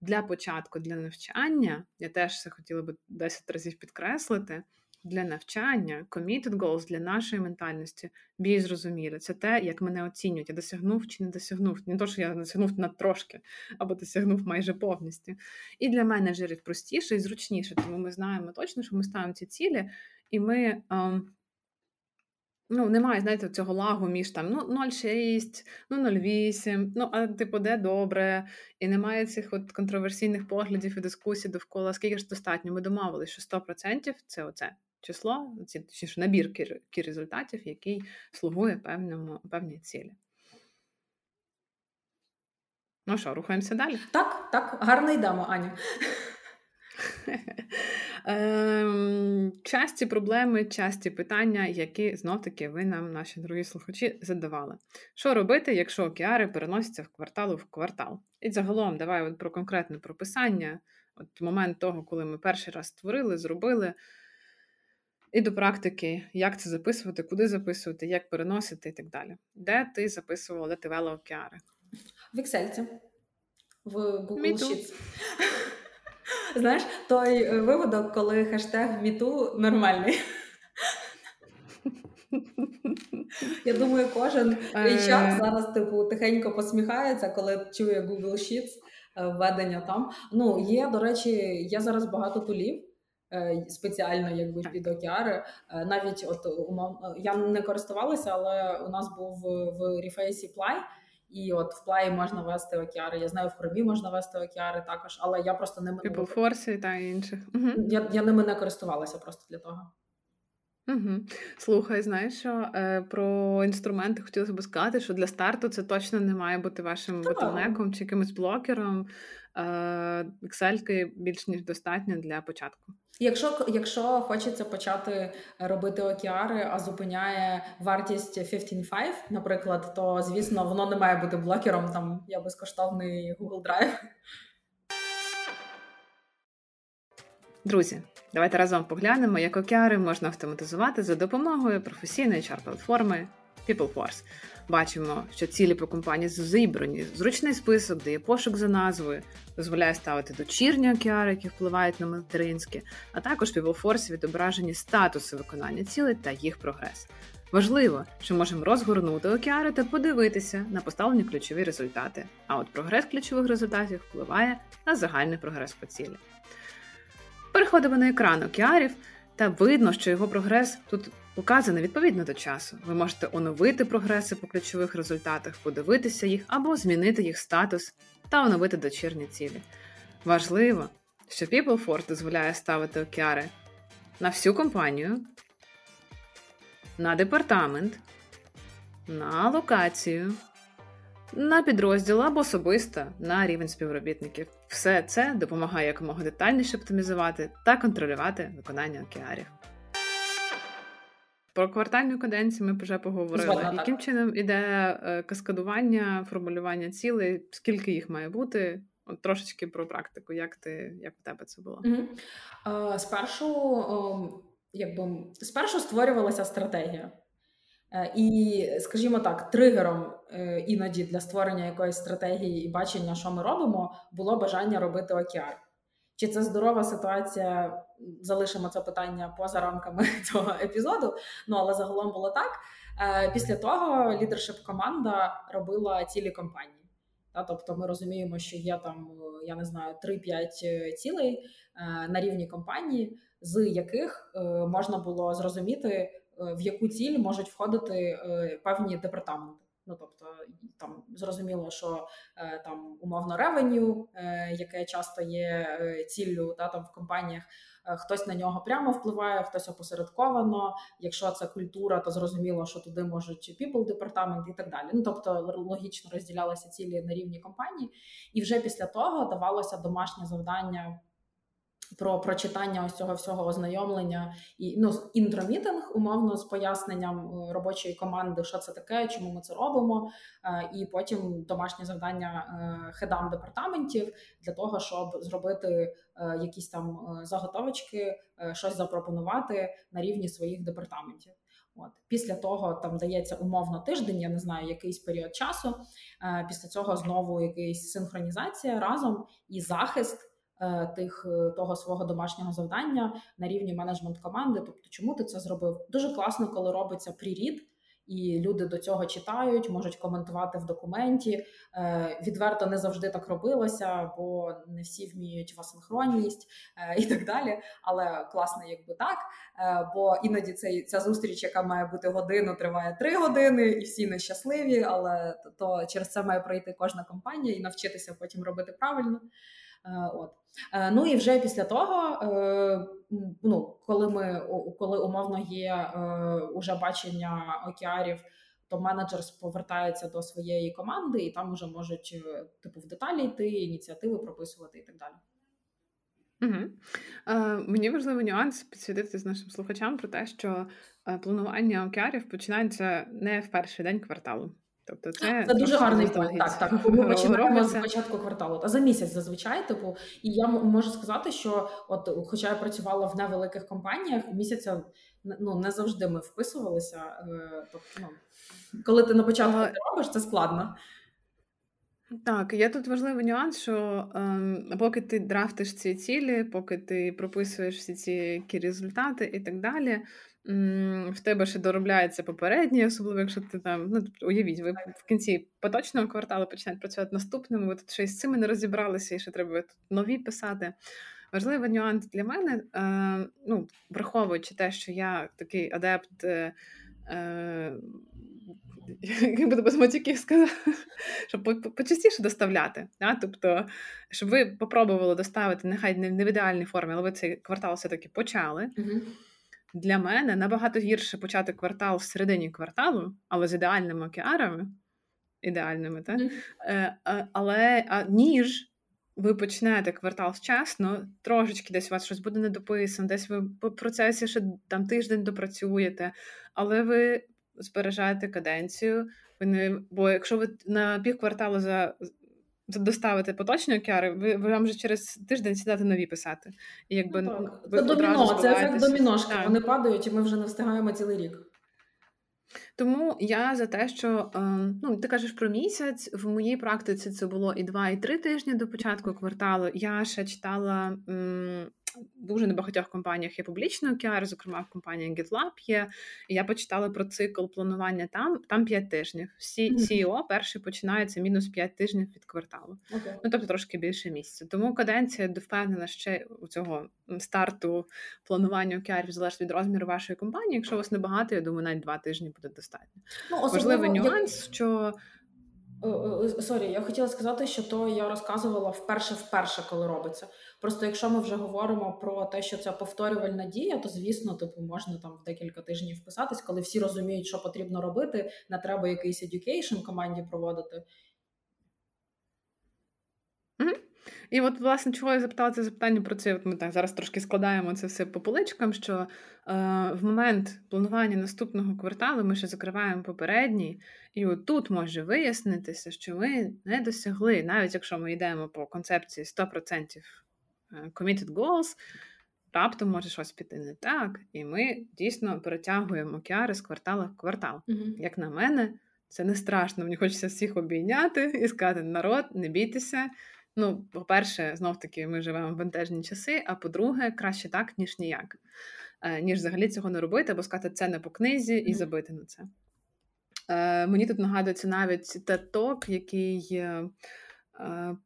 Для початку, для навчання, я теж це хотіла би 10 разів підкреслити для навчання, committed goals для нашої ментальності більш зрозумілі. Це те, як мене оцінюють, я досягнув чи не досягнув. Не то, що я досягнув на трошки або досягнув майже повністю. І для менеджерів простіше і зручніше, тому ми знаємо точно, що ми ставимо ці цілі, і ми. Um, Ну, немає, знаєте, цього лагу між там ну 0,6, ну 0,8, ну, а типу, де добре, і немає цих от контроверсійних поглядів і дискусій довкола, скільки ж достатньо. Ми домовилися, що 100% це оце число, ці точніше, набір результатів, який слугує певному, певній цілі. Ну що, рухаємося далі? Так, так, гарно йдемо, Аню. *laughs* Ем, часті проблеми, часті питання, які знов-таки ви нам, наші дорогі слухачі, задавали. Що робити, якщо океари переносяться в кварталу в квартал? І загалом, давай от про конкретне прописання, от момент того, коли ми перший раз створили, зробили. І до практики, як це записувати, куди записувати, як переносити і так далі. Де ти записувала, де ти вела океари? В Excel. В Google Sheets. *laughs* Знаєш, той е, виводок, коли хештег Міту нормальний. *laughs* Я думаю, кожен HR е. зараз типу тихенько посміхається, коли чує Google Sheets е, введення там. Ну, є, до речі, є зараз багато тулів. Спеціально якби під океари. Навіть от умовно я не користувалася, але у нас був в Reface Ply, і от в плаї можна вести океари. Я знаю, в хробі можна вести океари також, але я просто ними People та інших. Угу. Я я ними не користувалася просто для того. Угу. Слухай, знаєш, що е, про інструменти хотілося б сказати, що для старту це точно не має бути вашим ботлнеком чи якимось блокером. Е, Excel більш ніж достатньо для початку. Якщо якщо хочеться почати робити океари, а зупиняє вартість 15.5, наприклад, то звісно воно не має бути блокером. Там я безкоштовний Google Drive. Друзі, давайте разом поглянемо, як океари можна автоматизувати за допомогою професійної hr платформи PeopleForce. Бачимо, що цілі по компанії зібрані, зручний список, де є пошук за назвою, дозволяє ставити дочірні океари, які впливають на материнські, а також PeopleForce відображені статуси виконання цілей та їх прогрес. Важливо, що можемо розгорнути океари та подивитися на поставлені ключові результати. А от прогрес ключових результатів впливає на загальний прогрес по цілі. Переходимо на екран океарів, та видно, що його прогрес тут указаний відповідно до часу. Ви можете оновити прогреси по ключових результатах, подивитися їх або змінити їх статус та оновити дочірні цілі. Важливо, що PeopleForce дозволяє ставити океари на всю компанію, на департамент, на локацію, на підрозділ або особисто на рівень співробітників. Все це допомагає якомога детальніше оптимізувати та контролювати виконання океарів. Про квартальну каденцію ми вже поговорили. Згодна, Яким так. чином іде е, каскадування, формулювання цілей, скільки їх має бути? От трошечки про практику, як ти як у тебе це було? Угу. Е, спершу, ем, якби спершу створювалася стратегія. Е, І, скажімо так, тригером е, іноді для створення якоїсь стратегії і бачення, що ми робимо, було бажання робити океар. Чи це здорова ситуація? Залишимо це питання поза рамками *laughs* цього епізоду. Ну але загалом було так. Е, Після того лідершип команда робила цілі компанії. Тобто ми розуміємо, що є там, е, я не знаю, 3-5 цілей е, на рівні компанії, з яких можна було зрозуміти, в яку ціль можуть входити певні департаменти. Ну тобто там зрозуміло, що е, там умовно ревеню, яке часто є е, ціллю та там в компаніях. е, Хтось на нього прямо впливає, хтось опосередковано. Якщо це культура, то зрозуміло, що туди можуть people департамент і так далі. Ну тобто логічно розділялися цілі на рівні компанії, і вже після того давалося домашнє завдання про прочитання ось цього всього ознайомлення і ну інтромітинг, умовно з поясненням е, робочої команди, що це таке, чому ми це робимо, е, і потім домашнє завдання е, хедам департаментів для того, щоб зробити якісь там заготовочки, щось запропонувати на рівні своїх департаментів. От після того там дається умовно тиждень, я не знаю, якийсь період часу. Після цього знову якийсь синхронізація разом і захист тих е, того свого домашнього завдання на рівні менеджмент команди. Тобто, чому ти це зробив? Дуже класно, коли робиться прірід. І люди до цього читають, можуть коментувати в документі. Е, відверто не завжди так робилося, бо не всі вміють в асинхронність е, і так далі. Але класно, якби так. Е, бо іноді цей ця зустріч, яка має бути годину, триває три години, і всі нещасливі. Але то, то через це має пройти кожна компанія і навчитися потім робити правильно. Е, От Е, ну і вже після того, е, ну коли ми коли умовно є уже бачення океарів. То менеджер повертається до своєї команди, і там уже можуть типу в деталі йти, ініціативи прописувати і так далі. Угу. Е, мені важливий нюанс підсвітити з нашим слухачам про те, що планування океарів починається не в перший день кварталу. Тобто, це, Це дуже гарний заздалегідь Так, так. Ми починаємо з початку кварталу, та за місяць зазвичай, типу, і я можу сказати, що от, хоча я працювала в невеликих компаніях, місяця ну не завжди ми вписувалися. е, Тобто, ну коли ти на початку це робиш, це складно. Так, є тут важливий нюанс, що ем, поки ти драфтиш ці цілі, поки ти прописуєш всі ці які результати і так далі, в тебе ще доробляється попередні, особливо якщо ти там, ну тобто, уявіть, ви в кінці поточного кварталу починаєте працювати наступним, ви тут ще з цими не розібралися, і ще треба тут нові писати. Важливий нюанс для мене, е, ну, враховуючи те, що я такий адепт. Е, е, як би без матюків сказати, щоб по- по- почастіше доставляти. Да? Тобто, щоб ви попробували доставити, нехай не в ідеальній формі, але ви цей квартал все-таки почали. Угу. Для мене набагато гірше почати квартал в середині кварталу, але з ідеальними океарами, ідеальними, так? Е, але а, ніж ви почнете квартал вчасно, трошечки десь у вас щось буде недописано, десь ви по процесі ще там тиждень допрацюєте, але ви збережаєте каденцію. Ви не, бо якщо ви на пів кварталу за, за доставите поточні океари, ви, ви вам вже через тиждень сідати нові писати. І якби Ну, ну, так. ви Це доміно, це ефект доміношки. Так. Вони падають, і ми вже не встигаємо цілий рік. Тому я за те, що е, ну ти кажеш про місяць. В моїй практиці це було і два, і три тижні до початку кварталу. Я ще читала дуже небагатьох компаніях є публічний океар, зокрема в компанії GitLab є. І я почитала про цикл планування там. Там 5 тижнів. Всі. CEO перший починається мінус 5 тижнів від кварталу. Окей. Ну, тобто трошки більше місяця. Тому каденція впевнена ще у цього старту планування OKR ів залежить від розміру вашої компанії. Якщо у вас небагато, я думаю, навіть два тижні буде достатньо. Ну, Важливий особливо, як- нюанс, що Сорі, я хотіла сказати, що то я розказувала вперше вперше, коли робиться. Просто якщо ми вже говоримо про те, що це повторювальна дія, то звісно, типу можна там в декілька тижнів вписатись, коли всі розуміють, що потрібно робити, не треба якийсь education команді проводити. І от, власне, чого я запитала це запитання про це? От ми так зараз трошки складаємо це все по поличкам. Що е, в момент планування наступного кварталу ми ще закриваємо попередній, і от тут може вияснитися, що ми не досягли, навіть якщо ми йдемо по концепції 100% committed goals, раптом може щось піти не так, і ми дійсно перетягуємо океари з квартала в квартал. Мгм. Як на мене, це не страшно. Мені хочеться всіх обійняти і сказати: народ, не бійтеся. Ну, по-перше, знов таки, ми живемо в бентежні часи. А по-друге, краще так, ніж ніяк, е, ніж взагалі цього не робити, або сказати це не по книзі і забити на це. Е, Мені тут нагадується навіть TED-Talk, який е,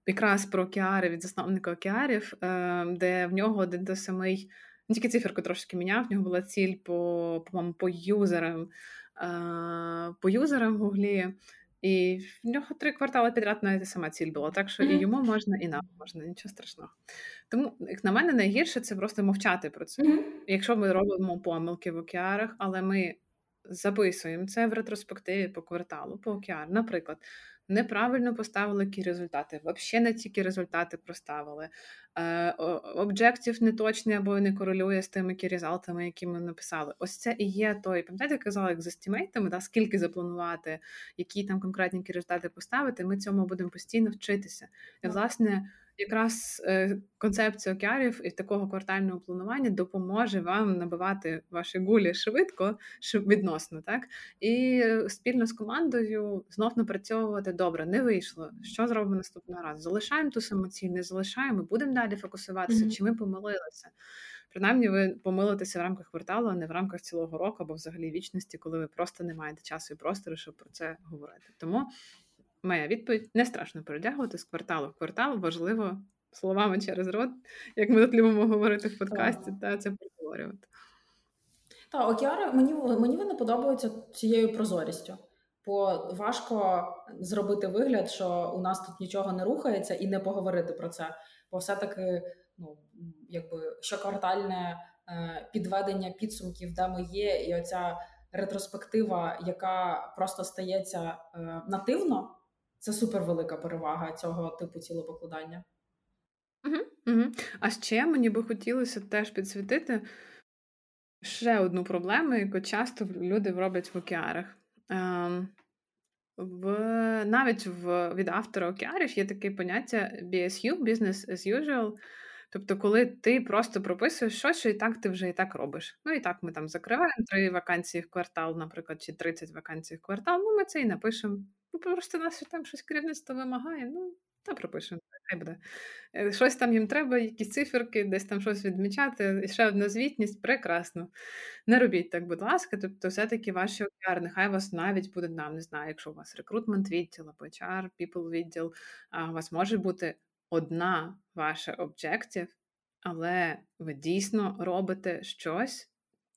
якраз про океари від засновника океарів, е, де в нього один той самий, не тільки циферку трошки міняв, в нього була ціль по, по-моєму, по юзерам, е, по юзерам в Гуглі. І в нього три квартали підряд навіть сама ціль була. Так що і йому можна, і нам можна, нічого страшного. Тому, як на мене, найгірше це просто мовчати про це. Якщо ми робимо помилки в океарах, але ми записуємо це в ретроспективі по кварталу, по океару. Наприклад, неправильно поставили які результати, взагалі не тільки результати проставили. Е, Об'єктив не точний або не корелює з тими результатами, які ми написали. Ось це і є той, пам'ятаєте, я казала, як з естімейтами, да, скільки запланувати, які там конкретні результати поставити, ми цьому будемо постійно вчитися. І, власне, якраз е, концепція океарів і такого квартального планування допоможе вам набивати ваші гулі швидко, шв- відносно, так? І спільно з командою знов напрацьовувати добре, не вийшло. Що зробимо наступного разу? Залишаємо ту саму ціль, не залишаємо, будемо далі фокусуватися, Мгм. чи ми помилилися. Принаймні, ви помилитеся в рамках кварталу, а не в рамках цілого року або взагалі вічності, коли ви просто не маєте часу і простору, щоб про це говорити. Тому моя відповідь не страшно перетягувати з кварталу в квартал. Важливо словами через рот, як ми тут любимо говорити в подкасті, та це проговорювати. Та океари мені мені вони подобаються цією прозорістю. Бо важко зробити вигляд, що у нас тут нічого не рухається, і не поговорити про це. Бо все-таки, ну якби щоквартальне е, підведення підсумків, де ми є, і оця ретроспектива, яка просто стається е, нативно, це супервелика перевага цього типу цілопокладання. Угу, угу. А ще мені би хотілося теж підсвітити ще одну проблему, яку часто люди роблять в океарах. Ем, в, навіть в, від автора океарів є таке поняття BSU, Business as usual. Тобто, коли ти просто прописуєш щось, що і так ти вже і так робиш. Ну і так ми там закриваємо три вакансії в квартал, наприклад, чи 30 вакансій в квартал. Ну, ми це і напишемо. Ну, просто нас там щось керівництво вимагає. Ну, та пропишемо, хай буде. Е, щось там їм треба, якісь циферки, десь там щось відмічати. І ще одна звітність, прекрасно. Не робіть так, будь ласка. Тобто, все-таки ваші океари, нехай вас навіть буде нам, не знаю, якщо у вас рекрутмент відділ або HR, people відділ, у вас може бути одна ваша об'єктив, але ви дійсно робите щось,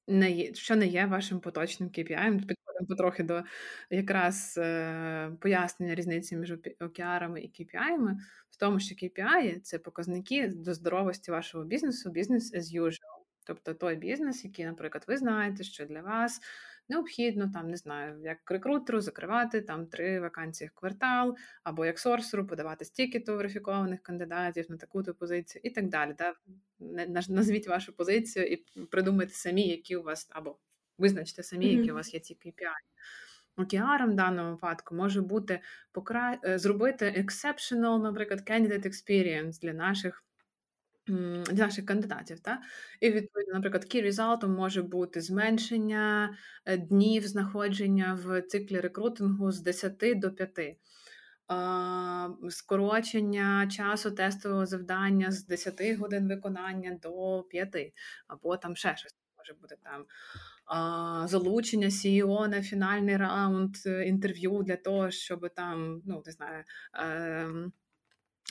не є, що не є вашим поточним KPI. Підходимо потрохи до якраз е, пояснення різниці між океарами і KPI, в тому, що KPI – це показники до здоровості вашого бізнесу, бізнес as usual. Тобто той бізнес, який, наприклад, ви знаєте, що для вас необхідно там, не знаю, як рекрутеру закривати там три вакансії в квартал, або як сорсеру подавати стільки то верифікованих кандидатів на таку-то позицію і так далі. Да? Назвіть вашу позицію і придумайте самі, які у вас, або визначте самі, які у вас є ці KPI. Океаром в даному випадку може бути покра... зробити exceptional, наприклад, candidate experience для наших для наших кандидатів. Та? І відповідно, наприклад, key result може бути зменшення е, днів знаходження в циклі рекрутингу з 10 до 5. Скорочення часу тестового завдання з 10 годин виконання до 5, або там ще щось може бути там залучення CEO на фінальний раунд е, інтерв'ю для того, щоб там, ну не знаю.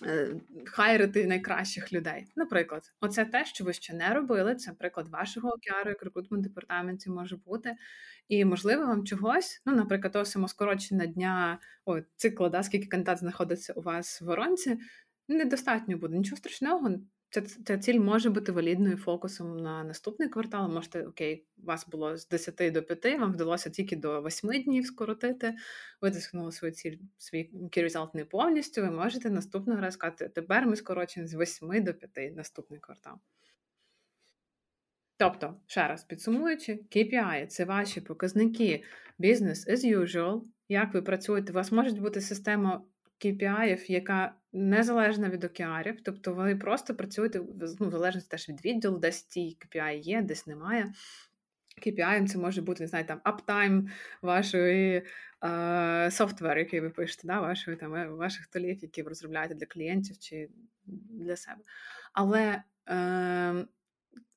Е, хайрити найкращих людей. Наприклад, оце те, що ви ще не робили. Це приклад вашого океару, як рекрутмент департаменті може бути. І, можливо, вам чогось, ну, наприклад, того самоскорочення дня о, цикла, да, скільки кандидат знаходиться у вас в воронці, недостатньо буде. Нічого страшного. Ця, ціль може бути валідною фокусом на наступний квартал. Можете, окей, у вас було з 10 до 5, вам вдалося тільки до 8 днів скоротити, ви досягнули свою ціль, свій key не повністю, ви можете наступного разу сказати, тепер ми скорочуємо з 8 до 5 наступний квартал. Тобто, ще раз підсумуючи, KPI – це ваші показники business as usual, як ви працюєте, у вас може бути система KPI, яка незалежна від океарів, тобто ви просто працюєте ну, залежності теж від відділу, десь ті KPI є, десь немає. KPI це може бути, не знаю, там аптайм вашої е, софтвер, який ви пишете, да, вашої, там, е, ваших толів, які ви розробляєте для клієнтів чи для себе. Але е,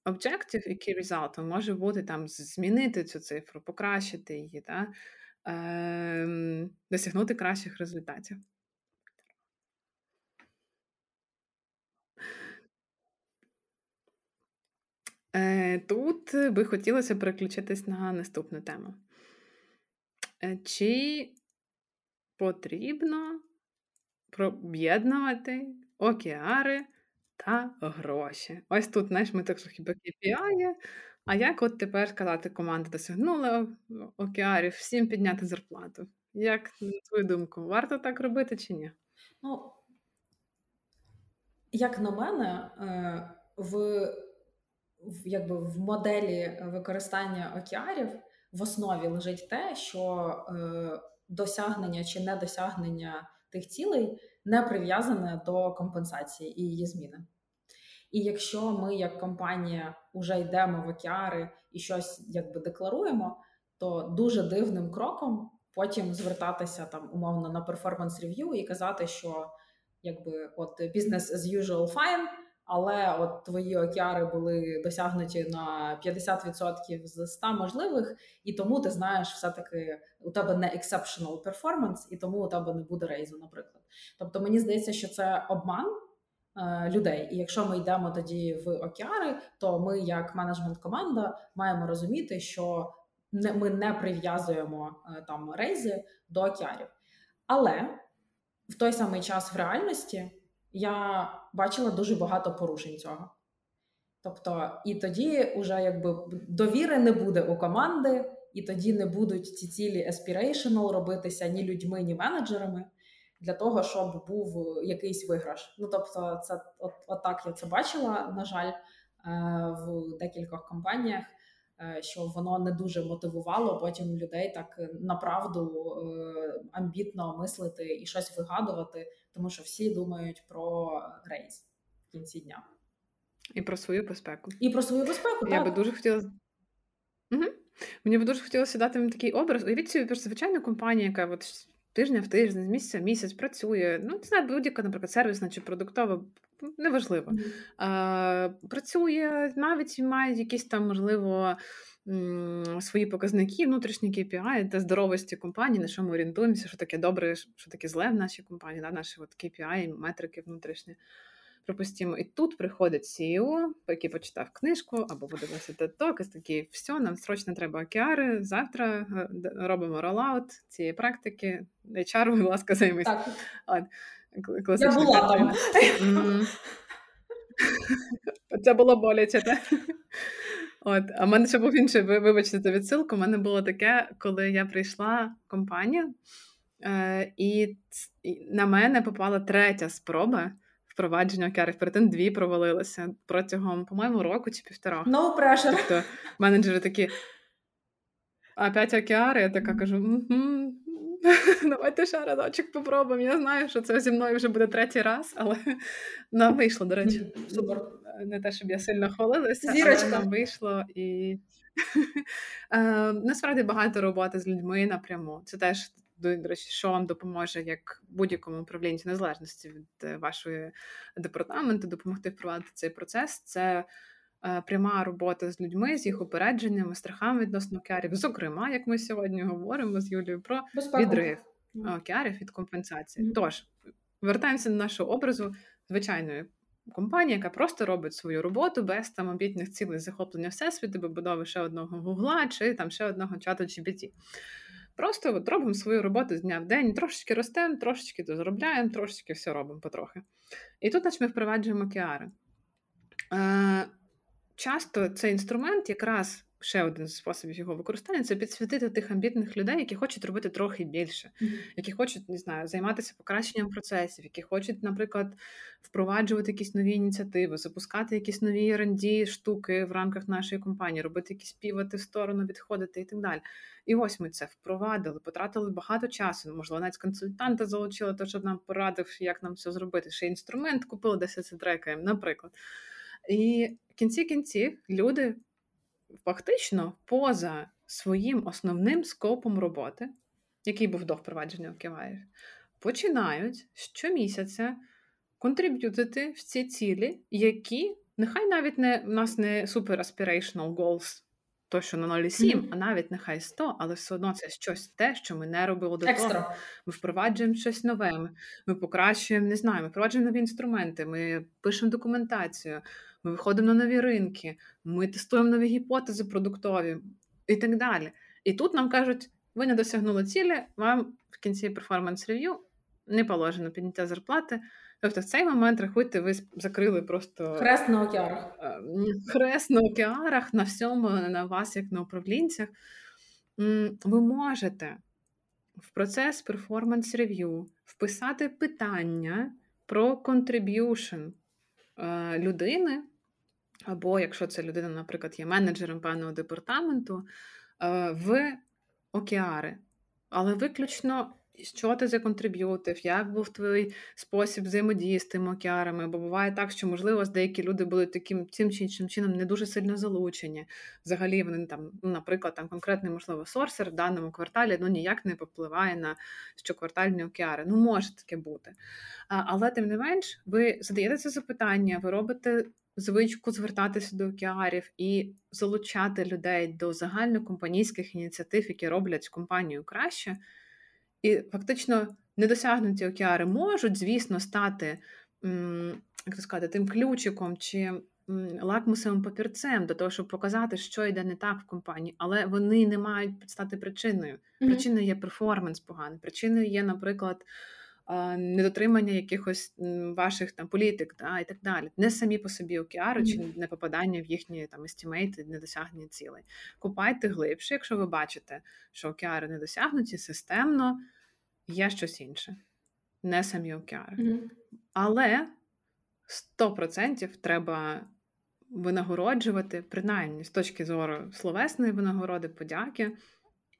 objective і key result може бути там змінити цю цифру, покращити її, да, е, досягнути кращих результатів. Тут би хотілося переключитись на наступну тему. Е, чи потрібно об'єднувати океари та гроші? Ось тут, знаєш, ми так хіба KPI, а як от тепер сказати, команда досягнула океарів, всім підняти зарплату? Як, на твою думку, варто так робити чи ні? Ну, як на мене, е, в якби в моделі використання океарів в основі лежить те, що е, досягнення чи недосягнення тих цілей не прив'язане до компенсації і її зміни. І якщо ми, як компанія, вже йдемо в океари і щось якби декларуємо, то дуже дивним кроком потім звертатися там умовно на перформанс рев'ю і казати, що якби от business as usual fine, але от твої океари були досягнуті на 50% з 100 можливих, і тому ти знаєш, все-таки у тебе не exceptional performance, і тому у тебе не буде рейзу, наприклад. Тобто мені здається, що це обман. Е, людей, і якщо ми йдемо тоді в океари, то ми, як менеджмент команда, маємо розуміти, що не, ми не прив'язуємо е, там рейзи до океарів. Але в той самий час в реальності я бачила дуже багато порушень цього. Тобто, і тоді вже якби довіри не буде у команди, і тоді не будуть ці цілі aspirational робитися ні людьми, ні менеджерами для того, щоб був якийсь виграш. Ну тобто, це от, от так я це бачила, на жаль, е, в декількох компаніях. Е, що воно не дуже мотивувало потім людей так направду е, амбітно мислити і щось вигадувати, тому що всі думають про рейс в кінці дня. І про свою безпеку. І про свою безпеку. Я так. би дуже хотіла. Угу. Мені би дуже хотілося дати їм такий образ. Уявіть собі, звичайну компанія, яка от тижня в тиждень, з місяця в місяць працює. Ну, не знаю, будь-яка, наприклад, сервісна чи продуктова, неважливо. Mm-hmm. А, Працює, навіть має якісь там, можливо, свої показники, внутрішні KPI та здоровості компанії, на що ми орієнтуємося, що таке добре, що таке зле в нашій компанії, да, наші от KPI, метрики внутрішні. Припустимо, і тут приходить CEO, який почитав книжку або буде TED-Talk, і такий, все, нам срочно треба океари. Завтра е, робимо ролаут цієї практики. HR, будь ласка, займись. От, Я була там. *laughs* Це було боляче, так? От, а в мене ще був інший, вибачте за відсилку. У мене було таке, коли я прийшла в компанію, е, і на мене попала третя спроба впровадження океарів. Перед дві провалилися протягом, по-моєму, року чи півтора. No pressure. Тобто менеджери такі. А п'ять океари, я така кажу: угу, *laughs* давайте ще разочок попробуємо. Я знаю, що це зі мною вже буде третій раз, але *laughs* нам вийшло, до речі. Супер. Не те, щоб я сильно хвалилася, Зірочка. але нам вийшло і *laughs* е, насправді багато роботи з людьми напряму. Це теж що вам допоможе як будь-якому управлінці незалежності від е, вашої департаменту, допомогти впровадити цей процес. Це е, пряма робота з людьми, з їх упередженнями, страхами відносно океарів. Зокрема, як ми сьогодні говоримо з Юлією про Безпеку. відрив океарів від компенсації. Mm-hmm. Тож вертаємося до нашого образу звичайної. Компанія, яка просто робить свою роботу без там обітних цілей захоплення всесвіту, побудови ще одного гугла чи там ще одного чату GPT. Просто от робимо свою роботу з дня в день, трошечки ростемо, трошечки заробляємо, трошечки все робимо потрохи. І тут наче ми впроваджуємо океари. Е, часто цей інструмент якраз ще один з способів його використання це підсвітити тих амбітних людей, які хочуть робити трохи більше, які хочуть не знаю, займатися покращенням процесів, які хочуть, наприклад, впроваджувати якісь нові ініціативи, запускати якісь нові R&D штуки в рамках нашої компанії, робити якісь півати в сторону, відходити і так далі. І ось ми це впровадили, потратили багато часу. Можливо, навіть консультанта залучили, то щоб нам порадив, як нам це зробити. Ще інструмент купили, де це трекаємо, наприклад. І в кінці кінці люди фактично поза своїм основним скопом роботи, який був до впровадження в оківаїв, починають щомісяця контриб'ютити в ці цілі, які нехай навіть не в нас не super aspirational goals, то, що на 0,7, mm-hmm. а навіть нехай 100, але все одно це щось те, що ми не робили до Екстра. того. Ми впроваджуємо щось нове, ми покращуємо, не знаю, ми впроваджуємо нові інструменти, ми пишемо документацію, ми виходимо на нові ринки, ми тестуємо нові гіпотези продуктові і так далі. І тут нам кажуть, ви не досягнули цілі, вам в кінці перформанс-рев'ю не положено підняття зарплати. Тобто, в цей момент рахуйте, ви закрили просто хрест на океарах. Е, хрест на океарах, на всьому, на вас, як на управлінцях. Ви можете в процес performance review вписати питання про contribution е, людини або якщо ця людина, наприклад, є менеджером певного департаменту, е, в OKR и. Але виключно, що ти за contribute ив, як був твій спосіб взаємодії з тими OKR ами, бо буває так, що, можливо, деякі люди були таким цим чи іншим чином не дуже сильно залучені. Взагалі, вони там, ну, наприклад, там конкретний, можливо, сорсер в даному кварталі ну, ніяк не попливає на щоквартальні океари. Ну, може таке бути. Але тим не менш, ви задаєте це запитання, ви робите звичку звертатися до океарів і залучати людей до загальнокомпанійських ініціатив, які роблять компанію краще. І фактично недосягнуті океари можуть, звісно, стати як то сказати, тим ключиком чи лакмусовим папірцем до того, щоб показати, що йде не так в компанії, але вони не мають стати причиною. Причиною є перформанс поганий, причиною є, наприклад недотримання якихось ваших там політик да, і так далі. Не самі по собі океари чи не попадання в їхні там естімейти, недосягнення цілей. Купайте глибше, якщо ви бачите, що океари не досягнуті системно, є щось інше, не самі океари. Mm-hmm. Але 100% треба винагороджувати, принаймні з точки зору словесної винагороди, подяки,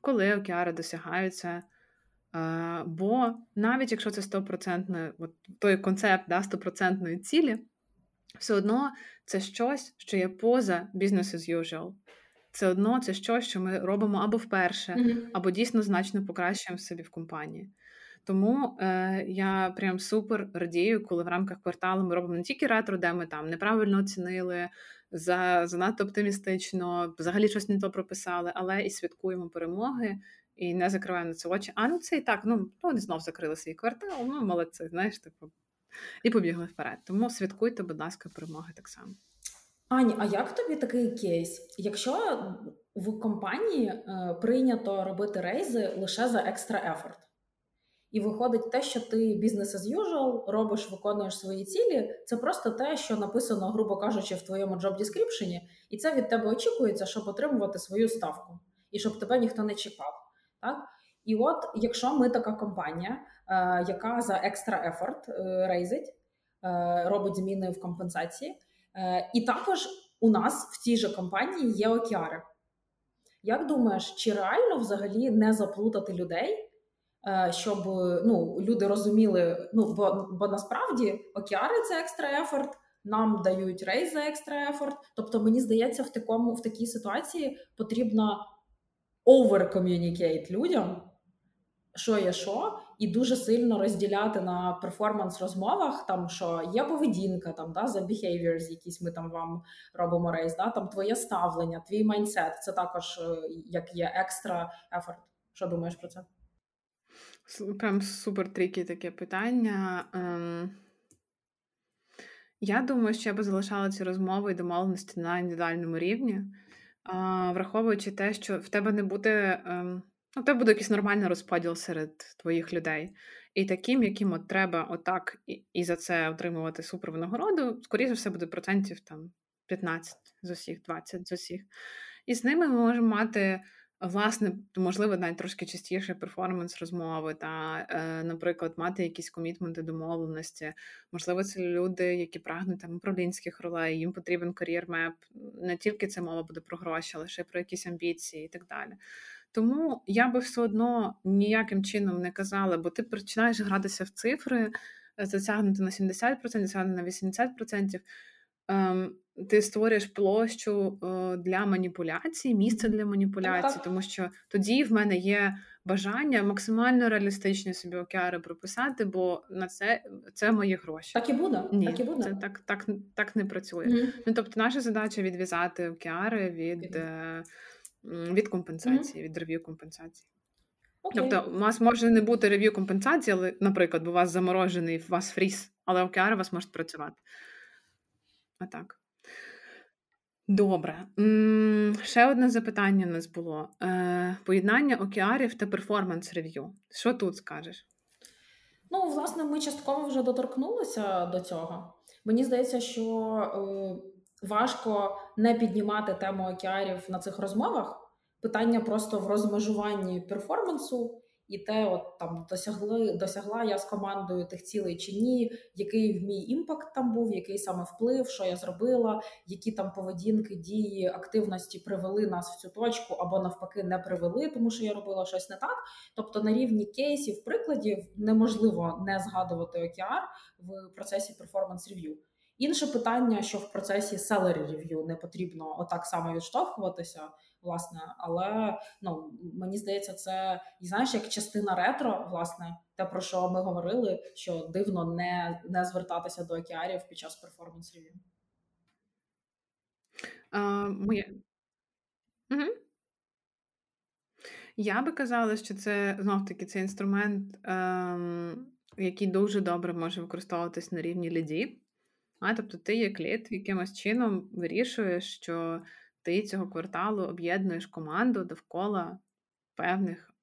коли океари досягаються. Бо навіть якщо це стопроцентне, той концепт да, стопроцентної цілі, все одно це щось, що є поза business as usual. Це одно це щось, що ми робимо або вперше, mm-hmm. або дійсно значно покращуємо собі в компанії. Тому е, я прям супер радію, коли в рамках кварталу ми робимо не тільки ретро, де ми там неправильно оцінили, за, занадто оптимістично, взагалі щось не то прописали, але і святкуємо перемоги і не закриваємо на це очі. А ну це і так, ну вони знов закрили свій квартал, ну молодці, знаєш, типу, і побігли вперед. Тому святкуйте, будь ласка, перемоги так само. Ані, а як тобі такий кейс? Якщо в компанії е, прийнято робити рейзи лише за екстра ефорт, і виходить те, що ти бізнес as usual, робиш, виконуєш свої цілі, це просто те, що написано, грубо кажучи, в твоєму job description, і це від тебе очікується, щоб отримувати свою ставку, і щоб тебе ніхто не чекав. Так? І от, якщо ми така компанія, е, яка за екстра ефорт е, рейзить, е, робить зміни в компенсації, і також у нас в цій же компанії є океари. Як думаєш, чи реально взагалі не заплутати людей, щоб ну, люди розуміли, ну бо бо насправді океари це екстра ефорт, нам дають рейз за екстра ефорт. Тобто, мені здається, в такому в такій ситуації over-communicate людям, що є що, і дуже сильно розділяти на перформанс-розмовах, там що є поведінка, там да, за behaviors, якісь ми там вам робимо рейс, да, там твоє ставлення, твій майндсет. Це також е, як є екстра ефорт. Що думаєш про це? Прям супер трікі таке питання. Ем... Я думаю, що я би залишала ці розмови і домовленості на індивідуальному рівні враховуючи те, що в тебе не буде. Ем, ну, в тебе буде якийсь нормальний розподіл серед твоїх людей. І таким, яким от треба отак і, і за це отримувати супервинагороду, скоріше все буде процентів там 15 з усіх, 20 з усіх. І з ними ми можемо мати Власне, можливо, навіть трошки частіше перформанс розмови, та, е, наприклад, мати якісь комітменти домовленості. Можливо, це люди, які прагнуть там управлінських ролей, їм потрібен кар'єр-меп. Не тільки це мова буде про гроші, але ще про якісь амбіції і так далі. Тому я би все одно ніяким чином не казала, бо ти починаєш гратися в цифри, е, затягнути на 70%, затягнути на 80%. Ем, ти створюєш площу е, для маніпуляцій, місце для маніпуляцій, тому що тоді в мене є бажання максимально реалістичні собі океари прописати, бо на це це мої гроші. Так і буде. Ні, так і буде. Це так так, так не працює. Mm-hmm. Ну тобто, наша задача відв'язати океари від mm-hmm. від компенсації, mm-hmm. від рев'ю компенсації. Okay. Тобто, у вас може не бути рев'ю компенсації, але, наприклад, бо у вас заморожений, у вас фріз, але океари у вас можуть працювати. А так. Добре. Ще одне запитання у нас було: Е, поєднання океарів та перформанс рев'ю. Що тут скажеш? Ну, власне, ми частково вже доторкнулися до цього. Мені здається, що е, важко не піднімати тему океарів на цих розмовах. Питання просто в розмежуванні перформансу і те, от там досягли досягла я з командою тих цілей чи ні, який в мій імпакт там був, який саме вплив, що я зробила, які там поведінки, дії, активності привели нас в цю точку, або навпаки не привели, тому що я робила щось не так. Тобто на рівні кейсів, прикладів неможливо не згадувати OKR в процесі перформанс рев'ю. Інше питання, що в процесі salary review не потрібно отак само відштовхуватися власне. Але ну мені здається, це і знаєш, як частина ретро, власне, те про що ми говорили, що дивно не не звертатися до океарів під час перформанс рев'ю. Моє... Угу. Я би казала, що це знов таки це інструмент, ем, який дуже добре може використовуватись на рівні лідів. А, Тобто ти як лід якимось чином вирішуєш, що ти цього кварталу об'єднуєш команду довкола певних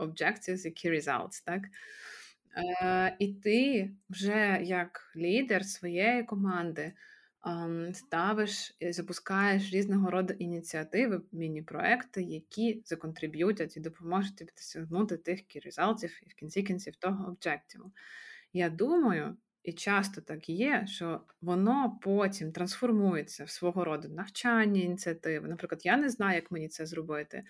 objectives і key results, так? Е, І ти вже як лідер своєї команди ставиш і запускаєш різного роду ініціативи, міні-проекти, які законтриб'ютять і допоможуть тобі досягнути тих results і в кінці кінців того об'єктиву. Я думаю, і часто так є, що воно потім трансформується в свого роду навчання, ініціативи. Наприклад, я не знаю, як мені це зробити.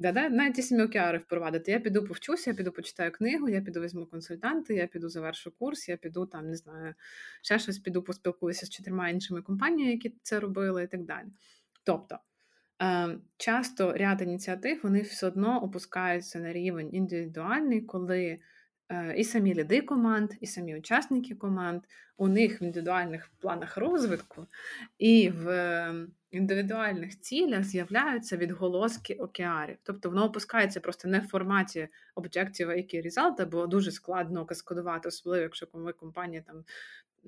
Да, да, навіть ті самі впровадити. Я піду повчуся, я піду почитаю книгу, я піду візьму консультанти, я піду завершу курс, я піду там, не знаю, ще щось піду поспілкуюся з чотирма іншими компаніями, які це робили, і так далі. Тобто е, часто ряд ініціатив вони все одно опускаються на рівень індивідуальний, коли і самі ліди команд, і самі учасники команд, у них в індивідуальних планах розвитку і в ем, індивідуальних цілях з'являються відголоски океарів. Тобто воно опускається просто не в форматі об'єктів, які результат, бо дуже складно каскадувати, особливо якщо компанія там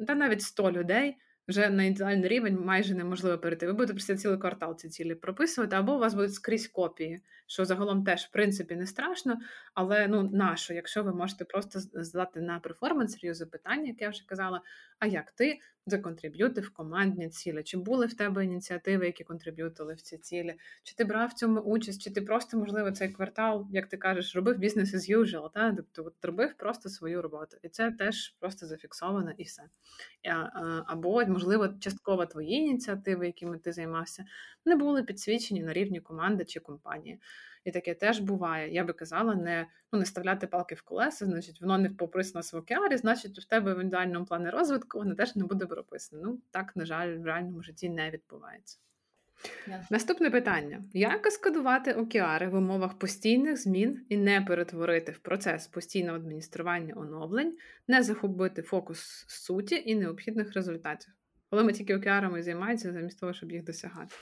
та навіть 100 людей вже на ідеальний рівень майже неможливо перейти. Ви будете просто цілий квартал ці цілі прописувати, або у вас будуть скрізь копії, що загалом теж в принципі не страшно. Але ну нащо, якщо ви можете просто здати на перформанс серйозне запитання, як я вже казала, а як ти законтриб'ютив командні цілі? Чи були в тебе ініціативи, які контриб'ютили в ці цілі? Чи ти брав в цьому участь, чи ти просто, можливо, цей квартал, як ти кажеш, робив бізнес as usual, та? тобто от робив просто свою роботу. І це теж просто зафіксовано і все. Або, можливо, частково твої ініціативи, якими ти займався, не були підсвічені на рівні команди чи компанії. І таке теж буває. Я би казала, не ну, не ставляти палки в колеса, значить, воно не пописано в океарі, значить, в тебе в індивідуальному плані розвитку воно теж не буде прописано. Ну, так, на жаль, в реальному житті не відбувається. Yeah. Наступне питання: як каскадувати океари в умовах постійних змін і не перетворити в процес постійного адміністрування оновлень, не захопити фокус суті і необхідних результатів? Коли ми тільки океарами займаємося, замість того, щоб їх досягати?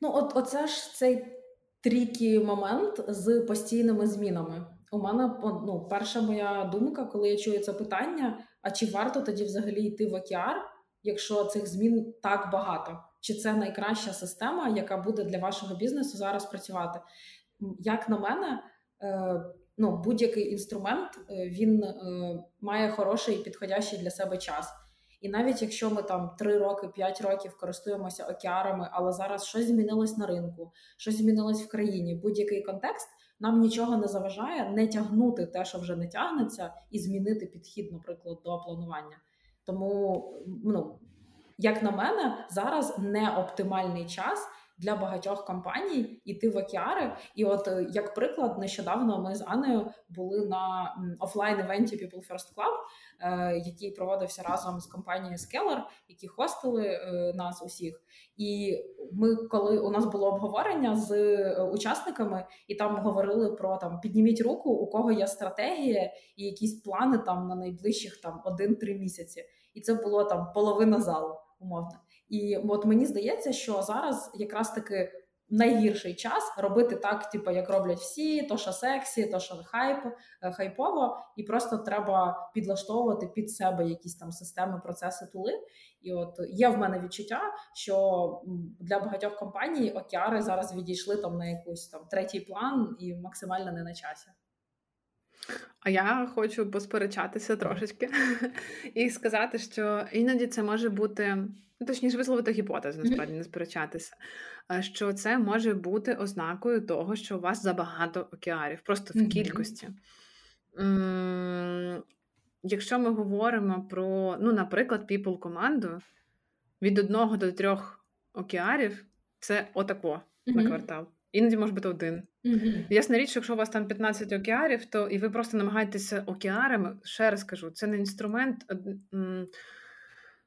Ну, от оце ж цей трікі момент з постійними змінами. У мене ну, перша моя думка, коли я чую це питання: а чи варто тоді взагалі йти в океар, якщо цих змін так багато? Чи це найкраща система, яка буде для вашого бізнесу зараз працювати? Як на мене, е, ну, будь-який інструмент е, він е, має хороший і підходящий для себе час. І навіть якщо ми там 3 роки, 5 років користуємося океарами, але зараз щось змінилось на ринку, щось змінилось в країні, будь-який контекст нам нічого не заважає не тягнути те, що вже не тягнеться, і змінити підхід, наприклад, до планування. Тому, ну як на мене, зараз не оптимальний час для багатьох компаній іти в океари. І, от е, як приклад, нещодавно ми з Анею були на офлайн івенті People First Club, який проводився разом з компанією Scalar, які хостили е, нас усіх. І ми, коли у нас було обговорення з учасниками, і там говорили про там підніміть руку, у кого є стратегія і якісь плани там на найближчих там 1-3 місяці. І це було там половина залу, умовно. І от мені здається, що зараз якраз таки найгірший час робити так, типу, як роблять всі, то що сексі, то що хайп, е, хайпово, і просто треба підлаштовувати під себе якісь там системи, процеси, тули. І от є в мене відчуття, що для багатьох компаній океари зараз відійшли там на якийсь там третій план і максимально не на часі. А я хочу посперечатися трошечки *laughs* і сказати, що іноді це може бути, точніше, висловити гіпотезу, насправді не сперечатися, що це може бути ознакою того, що у вас забагато океарів, просто в кількості. Якщо ми говоримо про, ну, наприклад, people команду від одного до трьох океарів, це отако на квартал. Іноді може бути один. Mm-hmm. Ясна річ, якщо у вас там 15 океарів, то і ви просто намагаєтеся океарами, ще раз кажу, це не інструмент м,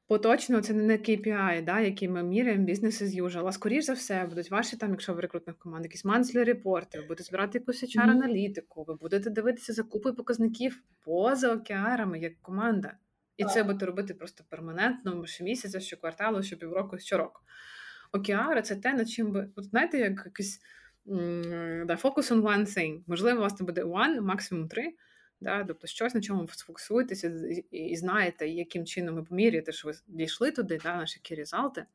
поточно, це не KPI, да, який ми міряємо бізнес as usual. А скоріш за все, будуть ваші там, якщо в рекрутних команд, якісь манслі репорти, ви будете збирати якусь HR-аналітику, ви будете дивитися закупи показників поза океарами як команда. І це будете робити просто перманентно, щомісяця, щокварталу, щопівроку, щороку. Океари це те, над чим ви. От знаєте, як якийсь да, focus on one thing. Можливо, у вас там буде one, максимум три. Да, Тобто щось, на чому ви сфокусуєтеся і, і знаєте, яким чином ви поміряєте, що ви дійшли туди, да, наші які резалти,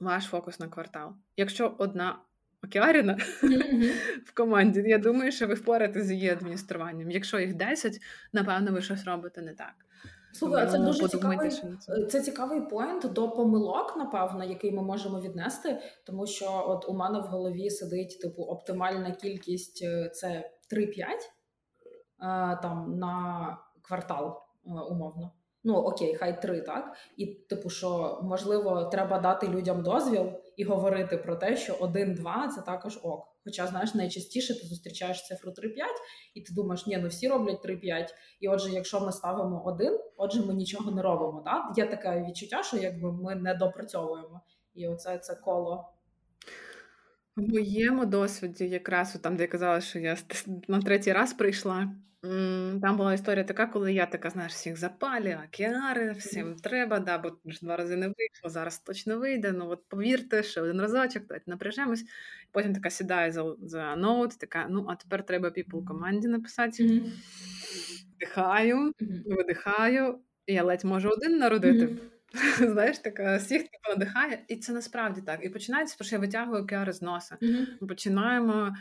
ваш фокус на квартал. Якщо одна океаріна mm-hmm. *laughs* в команді, я думаю, що ви впораєтеся з її адмініструванням. Якщо їх 10, напевно, ви щось робите не так. Слухай, це дуже цікавий це. це цікавий поінт до помилок, напевно, який ми можемо віднести, тому що от у мене в голові сидить типу оптимальна кількість е, це 3-5 е, там на квартал, е, умовно. Ну окей, хай 3, так і типу, що можливо, треба дати людям дозвіл і говорити про те, що 1-2 це також ок. Хоча, знаєш, найчастіше ти зустрічаєш цифру 3-5, і ти думаєш, ні, ну всі роблять 3-5. І отже, якщо ми ставимо один, отже, ми нічого не робимо. Так? Є таке відчуття, що якби ми не допрацьовуємо. І оце це коло. В моєму досвіді, якраз там, де я казала, що я на третій раз прийшла. Там була історія така, коли я така, знаєш, всіх запалі, океари, всім треба, да, бо ж два рази не вийшло, зараз точно вийде. Ну от повірте, що один разочок, давайте напряжемось. Потім така сідає за за ноут, така, ну, а тепер треба people команді написати. Mm-hmm. Вдихаю, mm-hmm. видихаю, і я ледь можу один народити. Mm-hmm. *laughs* Знаєш, така всіх типу, надихає, і це насправді так. І починається, що я витягую океари з носа. Ми починаємо.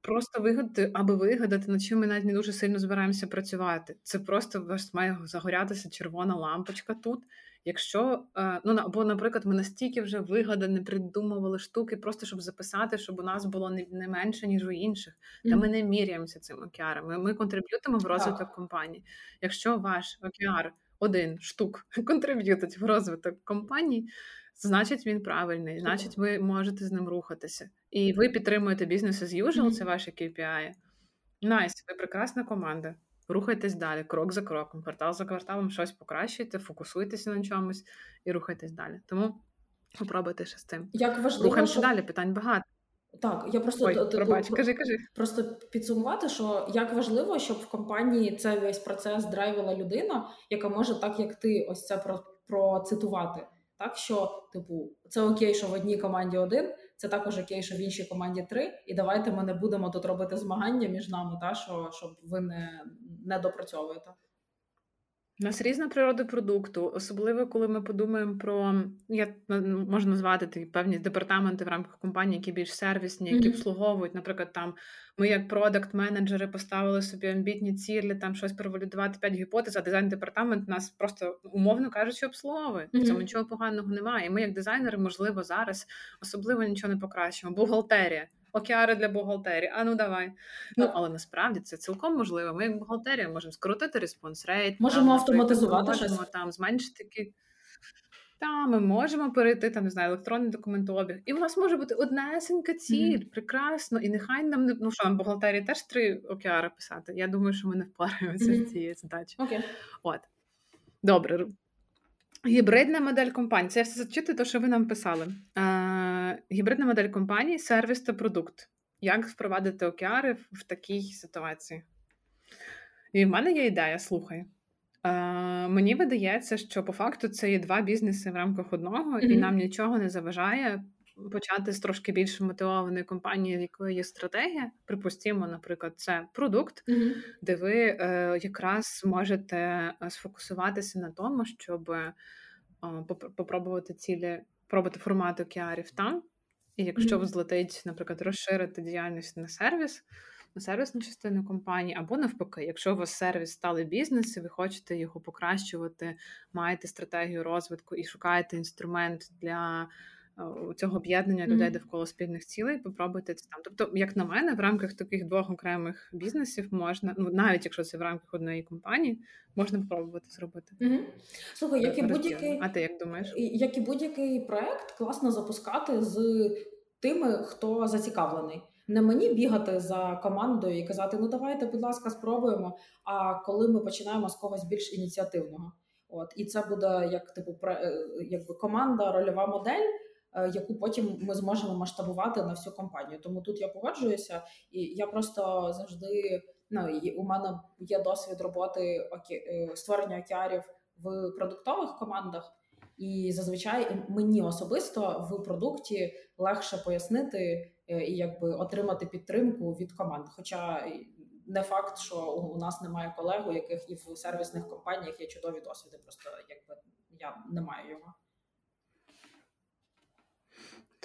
Просто вигадати, аби вигадати, над чим ми навіть не дуже сильно збираємося працювати. Це просто вас має загорятися червона лампочка тут. Якщо е, ну або, наприклад, ми настільки вже вигадані, придумували штуки, просто щоб записати, щоб у нас було не, не менше, ніж у інших, mm-hmm. та ми не міряємося цим океаром. Ми, контриб'ютимо в розвиток компанії. Якщо ваш океар один штук *laughs* контриб'ютить в розвиток компанії, значить він правильний, значить, ви можете з ним рухатися. І ви підтримуєте бізнес as usual, це ваші KPI. Nice, ви прекрасна команда. Рухайтесь далі, крок за кроком, квартал за кварталом щось покращуйте, фокусуйтеся на чомусь і рухайтесь далі. Тому попробуйте ще з цим. Як важливо, Рухаємося що... далі, питань багато. Так, я просто Ой, пробач, кажи, кажи. просто підсумувати, що як важливо, щоб в компанії цей весь процес драйвила людина, яка може так, як ти, ось це процитувати. Так що, типу, це окей, що в одній команді один, це також окей, що в іншій команді три. І давайте ми не будемо тут робити змагання між нами, та що щоб ви не не допрацьовуєте. У нас різна природа продукту, особливо коли ми подумаємо про я можу назвати такі певні департаменти в рамках компанії, які більш сервісні, які обслуговують. Наприклад, там ми, як продакт-менеджери, поставили собі амбітні цілі, там щось провалідувати п'ять гіпотез, а дизайн-департамент нас просто умовно кажучи, обслуговує. В цьому нічого поганого немає. І ми, як дизайнери, можливо, зараз особливо нічого не покращимо. Бухгалтерія океари для бухгалтерії. А ну давай. Ну але насправді це цілком можливо. Ми, як бухгалтерія, можемо скоротити респонс рейт, можемо там, автоматизувати можемо щось. там зменшити такі. Та, ми можемо перейти там, не знаю, електронний документообіг. І у нас може бути однесенька ціль, mm-hmm. прекрасно. І нехай нам не ну що нам бухгалтерії теж три океари писати. Я думаю, що ми не впораємося mm-hmm. з цією задачею. Okay. От. Добре, Гібридна модель компанії. Це я все зачитую, то що ви нам писали. Е, Гібридна модель компанії, сервіс та продукт. Як впровадити океари в такій ситуації? І в мене є ідея, слухай. Е, Мені видається, що по факту це є два бізнеси в рамках одного, mm-hmm. і нам нічого не заважає почати з трошки більш мотивованої компанії, в якої є стратегія. Припустімо, наприклад, це продукт, mm-hmm. де ви е, якраз можете е, сфокусуватися на тому, щоб е, попробувати цілі, пробувати формати океарів там. І якщо mm-hmm. злетить, наприклад, розширити діяльність на сервіс. На сервісну частину компанії, або навпаки, якщо у вас сервіс стали бізнес, і ви хочете його покращувати, маєте стратегію розвитку і шукаєте інструмент для цього об'єднання людей довкола спільних цілей, попробуйте це там. Тобто, як на мене, в рамках таких двох окремих бізнесів можна, ну навіть якщо це в рамках одної компанії, можна спробувати зробити. mm Слухай, як і будь-який, а ти як думаєш? Як і будь-який проект, класно запускати з тими, хто зацікавлений. Не мені бігати за командою і казати, ну давайте, будь ласка, спробуємо. А коли ми починаємо з когось більш ініціативного, от і це буде як типу е, якби команда, рольова модель. Е, яку потім ми зможемо масштабувати на всю компанію. Тому тут я погоджуюся, і я просто завжди ну у мене є досвід роботи е, створення океарів в продуктових командах. І зазвичай мені особисто в продукті легше пояснити е, і якби отримати підтримку від команд. Хоча не факт, що у нас немає колег, у яких і в сервісних компаніях є чудові досвіди. Просто якби я не маю його.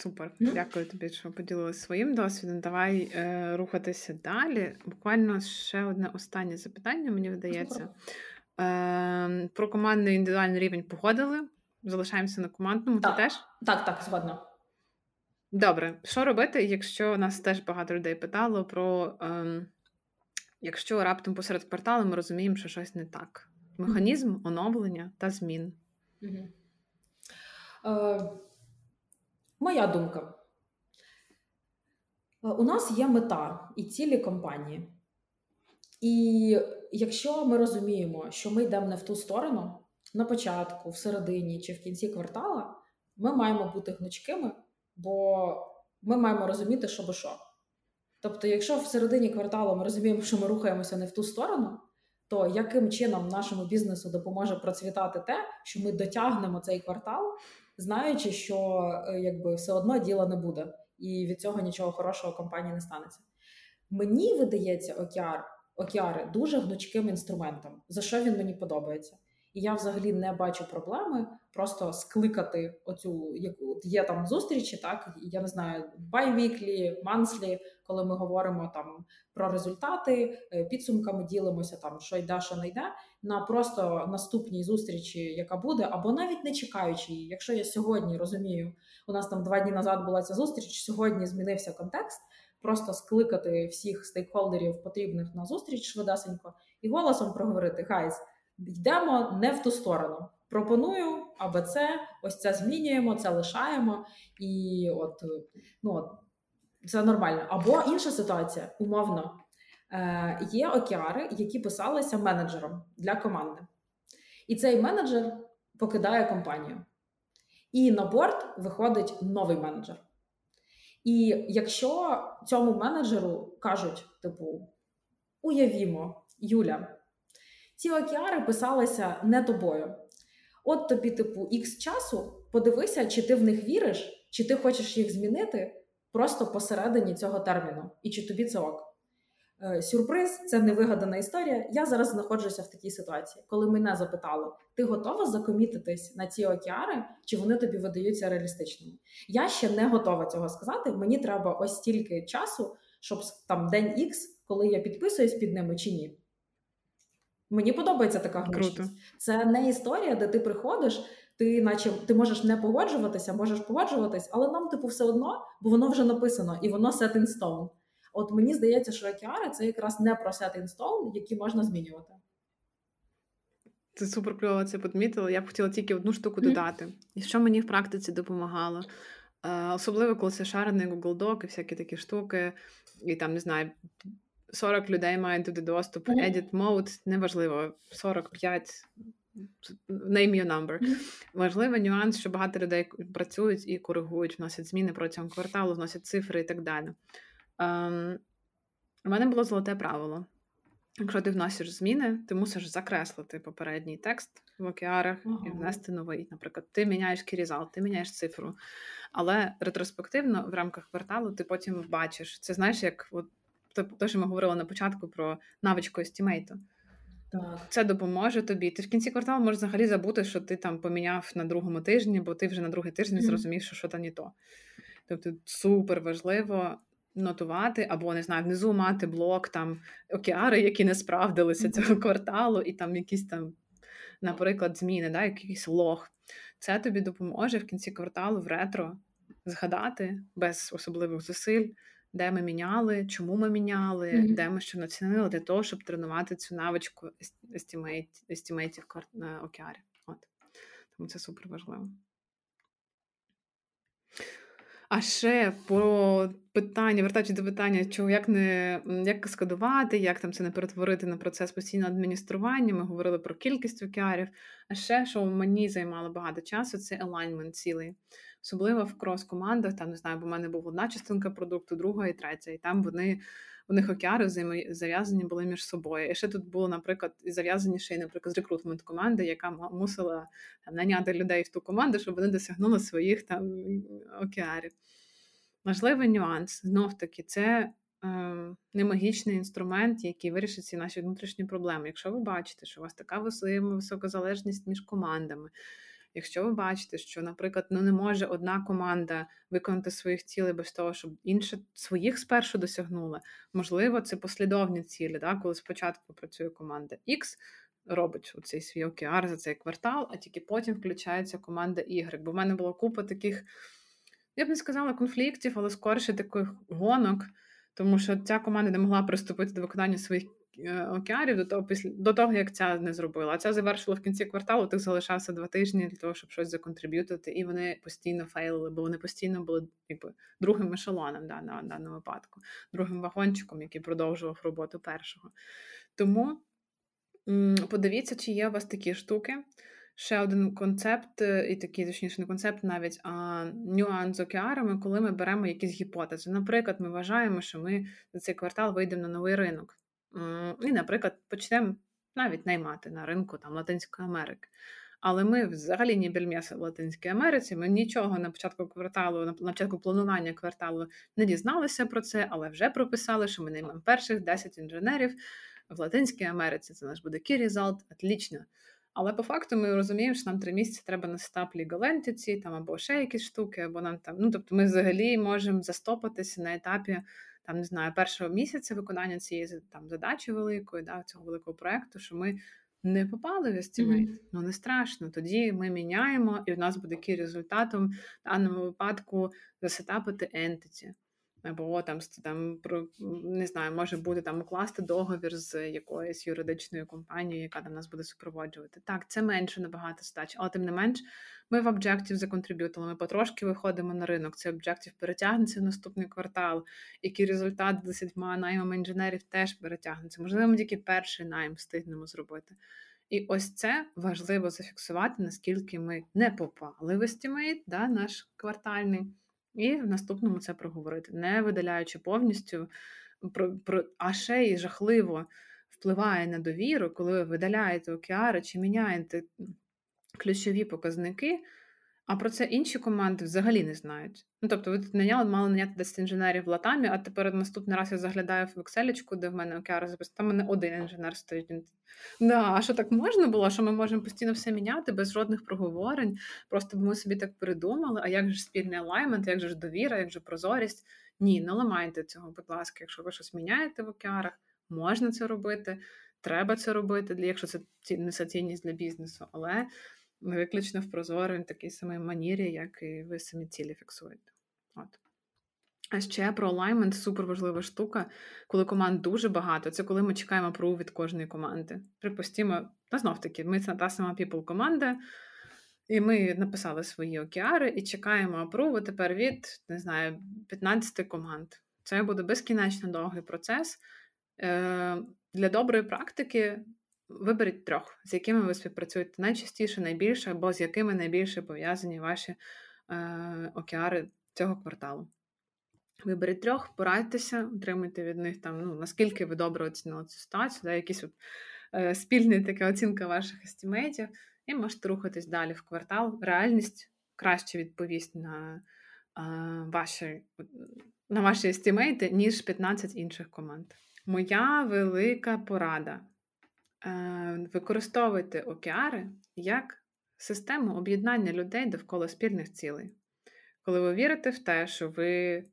Супер, дякую тобі, що поділилася своїм досвідом. Давай е, рухатися далі. Буквально ще одне останнє запитання, мені видається. Е, Про командний індивідуальний рівень погодили. Залишаємося на командному. Так, Ти теж? Так, так, згодна. Добре, що робити, якщо нас теж багато людей питало про е, якщо раптом посеред кварталу ми розуміємо, що щось не так. Механізм оновлення та змін. Угу. Е, Моя думка. Е, у нас є мета і цілі компанії. І якщо ми розуміємо, що ми йдемо не в ту сторону, на початку, в середині чи в кінці квартала, ми маємо бути гнучкими, бо ми маємо розуміти, що бо що. Тобто, якщо в середині кварталу ми розуміємо, що ми рухаємося не в ту сторону, то яким чином нашому бізнесу допоможе процвітати те, що ми дотягнемо цей квартал знаючи, що е, якби все одно діла не буде, і від цього нічого хорошого компанії не станеться. Мені видається океар, океари дуже гнучким інструментом, за що він мені подобається. І я взагалі не бачу проблеми просто скликати оцю яку є там зустрічі, так я не знаю, bi-weekly, monthly, коли ми говоримо там про результати, е, підсумками ділимося там, що йде, що не йде, на просто наступній зустрічі, яка буде, або навіть не чекаючи її. Якщо я сьогодні розумію, у нас там два дні назад була ця зустріч, сьогодні змінився контекст. Просто скликати всіх стейкхолдерів потрібних на зустріч швидесенько і голосом проговорити: Гайз, йдемо не в ту сторону. Пропоную аби це, ось це змінюємо, це лишаємо, і от ну от це нормально. Або інша ситуація, умовно, е, є океари, які писалися менеджером для команди. І цей менеджер покидає компанію. І на борт виходить новий менеджер. І якщо цьому менеджеру кажуть, типу, уявімо, Юля, ці океари писалися не тобою. От тобі, типу, ікс часу, подивися, чи ти в них віриш, чи ти хочеш їх змінити просто посередині цього терміну, і чи тобі це ок. Е, сюрприз, це невигадана історія. Я зараз знаходжуся в такій ситуації, коли мене запитали: ти готова закомітитись на ці океари, чи вони тобі видаються реалістичними? Я ще не готова цього сказати. Мені треба ось стільки часу, щоб там день X, коли я підписуюсь під ними чи ні. Мені подобається така гнучкість. Це не історія, де ти приходиш. Ти, наче ти можеш не погоджуватися, можеш погоджуватись, але нам, типу, все одно, бо воно вже написано і воно set in stone. От мені здається, що океари це якраз не про set in stone, які можна змінювати. Це супер кльово це підмітила. Я б хотіла тільки одну штуку додати. І що мені в практиці допомагало? Е, особливо, коли це шарений Google Doc і всякі такі штуки, і там, не знаю, 40 людей мають туди доступ, edit mode, неважливо, 45, name your number. Важливий нюанс, що багато людей працюють і коригують, вносять зміни протягом кварталу, вносять цифри і так далі. Um, у мене було золоте правило. Якщо ти вносиш зміни, ти мусиш закреслити попередній текст в океарах uh-huh. і внести новий. Наприклад, ти міняєш кірізал, ти міняєш цифру. Але ретроспективно в рамках кварталу ти потім бачиш. Це знаєш, як от те, що ми говорили на початку про навичку естімейту. Так. Це допоможе тобі. Ти в кінці кварталу можеш взагалі забути, що ти там поміняв на другому тижні, бо ти вже на другий тиждень mm-hmm. зрозумів, що що там не то. Тобто супер важливо нотувати, або не знаю, внизу мати блок там океари, які не справдилися цього кварталу, і там якісь там, наприклад, зміни, да, якийсь лог. Це тобі допоможе в кінці кварталу в ретро згадати без особливих зусиль, де ми міняли, чому ми міняли, mm-hmm. де ми що націнили для того, щоб тренувати цю навичку естімейтів на океарі. От. Тому це супер важливо. А ще про питання, вертаючись до питання, чого як не як каскадувати, як там це не перетворити на процес постійного адміністрування. Ми говорили про кількість океарів. А ще, що мені займало багато часу, це алайнмент цілий. Особливо в крос-командах, там не знаю, бо в мене була одна частинка продукту, друга і третя. І там вони у них океари зав'язані були між собою. І ще тут було, наприклад, зав'язані ще й, наприклад, з рекрутмент команди, яка мусила там, наняти людей в ту команду, щоб вони досягнули своїх там океарів. Важливий нюанс знов таки, це е, не магічний інструмент, який вирішить ці наші внутрішні проблеми. Якщо ви бачите, що у вас така висока залежність між командами. Якщо ви бачите, що, наприклад, ну не може одна команда виконати своїх цілей без того, щоб інша своїх спершу досягнула, можливо, це послідовні цілі, да? коли спочатку працює команда X, робить цей свій океар за цей квартал, а тільки потім включається команда Y. Бо в мене була купа таких, я б не сказала, конфліктів, але скорше таких гонок, тому що ця команда не могла приступити до виконання своїх океарів до того, після до того, як ця не зробила. А ця завершила в кінці кварталу, тих залишався два тижні для того, щоб щось законтриб'ютити, і вони постійно фейлили, бо вони постійно були якби другим ешелоном да, на даному випадку, другим вагончиком, який продовжував роботу першого. Тому подивіться, чи є у вас такі штуки. Ще один концепт, е, і такий точніше не концепт, навіть а нюанс з океарами, коли ми беремо якісь гіпотези. Наприклад, ми вважаємо, що ми за цей квартал вийдемо на новий ринок. І, наприклад, почнемо навіть наймати на ринку там Латинської Америки. Але ми взагалі не бельмеси в Латинській Америці. Ми нічого на початку кварталу, на початку планування кварталу не дізналися про це, але вже прописали, що ми наймемо перших 10 інженерів в Латинській Америці. Це наш буде key result, отлично. Але по факту ми розуміємо, що нам три місяці треба на сетап Legal Entity, там або ще якісь штуки, або нам там. Ну тобто, ми взагалі можемо застопатися на етапі там не знаю першого місяця виконання цієї там задачі великої, да, цього великого проекту, що ми не попали в естімейт. Mm-hmm. Ну не страшно. Тоді ми міняємо, і у нас буде який результатом в даному випадку засетапити entity або там там не знаю, може бути там укласти договір з якоюсь юридичною компанією, яка там нас буде супроводжувати. Так, це менше набагато стач, але тим не менш, ми в Objective законтриб'ютили, ми потрошки виходимо на ринок. Цей Objective перетягнеться в наступний квартал. Який результат з десятьма наймами інженерів теж перетягнеться. Можливо, ми тільки перший найм встигнемо зробити. І ось це важливо зафіксувати, наскільки ми не попали в Estimate, да, наш квартальний. І в наступному це проговорити, не видаляючи повністю, про, про, а ще й жахливо впливає на довіру, коли ви видаляєте океари чи міняєте ключові показники, А про це інші команди взагалі не знають. Ну, тобто, ви наняли, мали наняти 10 інженерів в Латамі, а тепер наступний раз я заглядаю в Excel, де в мене океари записано, там мене один інженер стоїть. Да, А що так можна було? Що ми можемо постійно все міняти без жодних проговорень? Просто б ми собі так придумали, а як же спільний алаймент, як же ж довіра, як же прозорість? Ні, не ламайте цього, будь ласка, якщо ви щось міняєте в океарах, можна це робити, треба це робити, якщо це несе цінність для бізнесу, але виключно в прозорій такій самій манірі, як і ви самі цілі фіксуєте. От. А ще про алаймент супер важлива штука, коли команд дуже багато, це коли ми чекаємо апрув від кожної команди. Припустімо, та знов таки, ми це та сама people команда, і ми написали свої океари і чекаємо апруву тепер від не знаю, 15 команд. Це буде безкінечно довгий процес. Е, Для доброї практики Виберіть трьох, з якими ви співпрацюєте найчастіше, найбільше, або з якими найбільше пов'язані ваші е, океари цього кварталу. Виберіть трьох, порадьтеся, отримуйте від них там, ну, наскільки ви добре оцінили цю ситуацію, да, якісь от, е, спільна така оцінка ваших естімейтів, і можете рухатись далі в квартал. Реальність краще відповість на е, ваші на ваші естімейти, ніж 15 інших команд. Моя велика порада. Е, використовуйте океари як систему об'єднання людей довкола спільних цілей. Коли ви вірите в те, що ви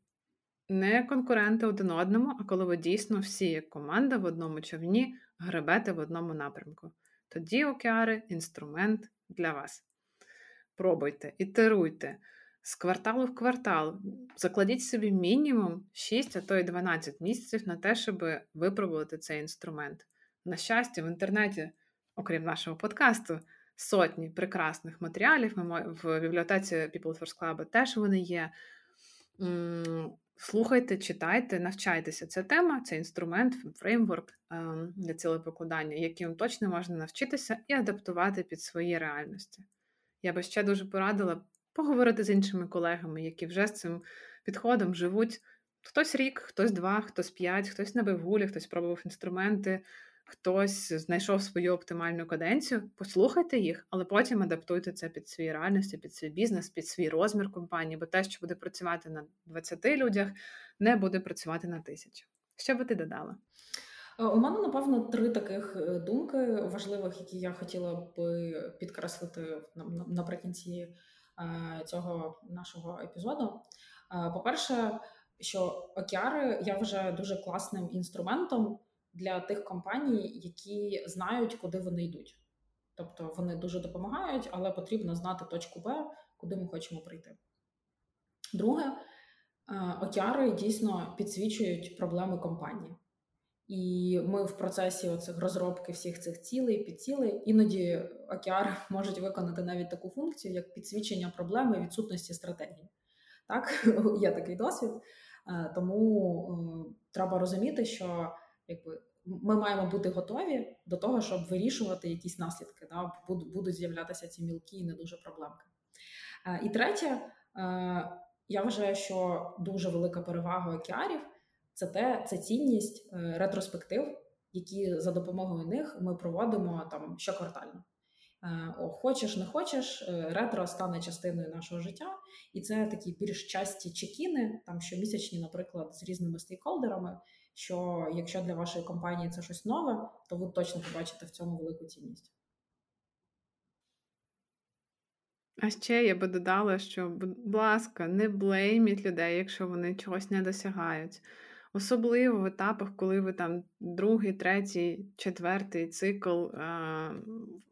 не конкуренти один одному, а коли ви дійсно всі, як команда в одному човні, гребете в одному напрямку. Тоді океари інструмент для вас. Пробуйте, ітеруйте з кварталу в квартал. Закладіть собі мінімум 6, а то й 12 місяців на те, щоб випробувати цей інструмент. На щастя, в інтернеті, окрім нашого подкасту, сотні прекрасних матеріалів. В бібліотеці People First Club теж вони є. Слухайте, читайте, навчайтеся. Це тема, це інструмент, фреймворк ем, для цілепокладання, яким точно можна навчитися і адаптувати під свої реальності. Я би ще дуже порадила поговорити з іншими колегами, які вже з цим підходом живуть. Хтось рік, хтось два, хтось п'ять, хтось набив гулі, хтось пробував інструменти хтось знайшов свою оптимальну каденцію, послухайте їх, але потім адаптуйте це під свої реальності, під свій бізнес, під свій розмір компанії, бо те, що буде працювати на 20 людях, не буде працювати на тисячу. Що би ти додала? Е, у мене, напевно, три таких е, думки важливих, які я хотіла б підкреслити наприкінці е, цього нашого епізоду. По-перше, що океари я вже дуже класним інструментом для тих компаній, які знають, куди вони йдуть. Тобто вони дуже допомагають, але потрібно знати точку Б, куди ми хочемо прийти. Друге, е, океари дійсно підсвічують проблеми компанії. І ми в процесі оцих розробки всіх цих цілей, підцілей, іноді океари *laughs* можуть виконати навіть таку функцію, як підсвічення проблеми відсутності стратегії. Так, *laughs* є такий досвід. Е, тому е, треба розуміти, що якби ми маємо бути готові до того, щоб вирішувати якісь наслідки. Да? Будуть з'являтися ці мілкі і не дуже проблемки. Е, і третє, е, я вважаю, що дуже велика перевага океарів це те, це цінність е, ретроспектив, які за допомогою них ми проводимо там щоквартально. Хочеш, не хочеш, ретро стане частиною нашого життя, і це такі більш часті чекіни, там щомісячні, наприклад, з різними стейкхолдерами, що якщо для вашої компанії це щось нове, то ви точно побачите в цьому велику цінність. А ще я би додала, що, будь ласка, не блейміть людей, якщо вони чогось не досягають. Особливо в етапах, коли ви там другий, третій, четвертий цикл а,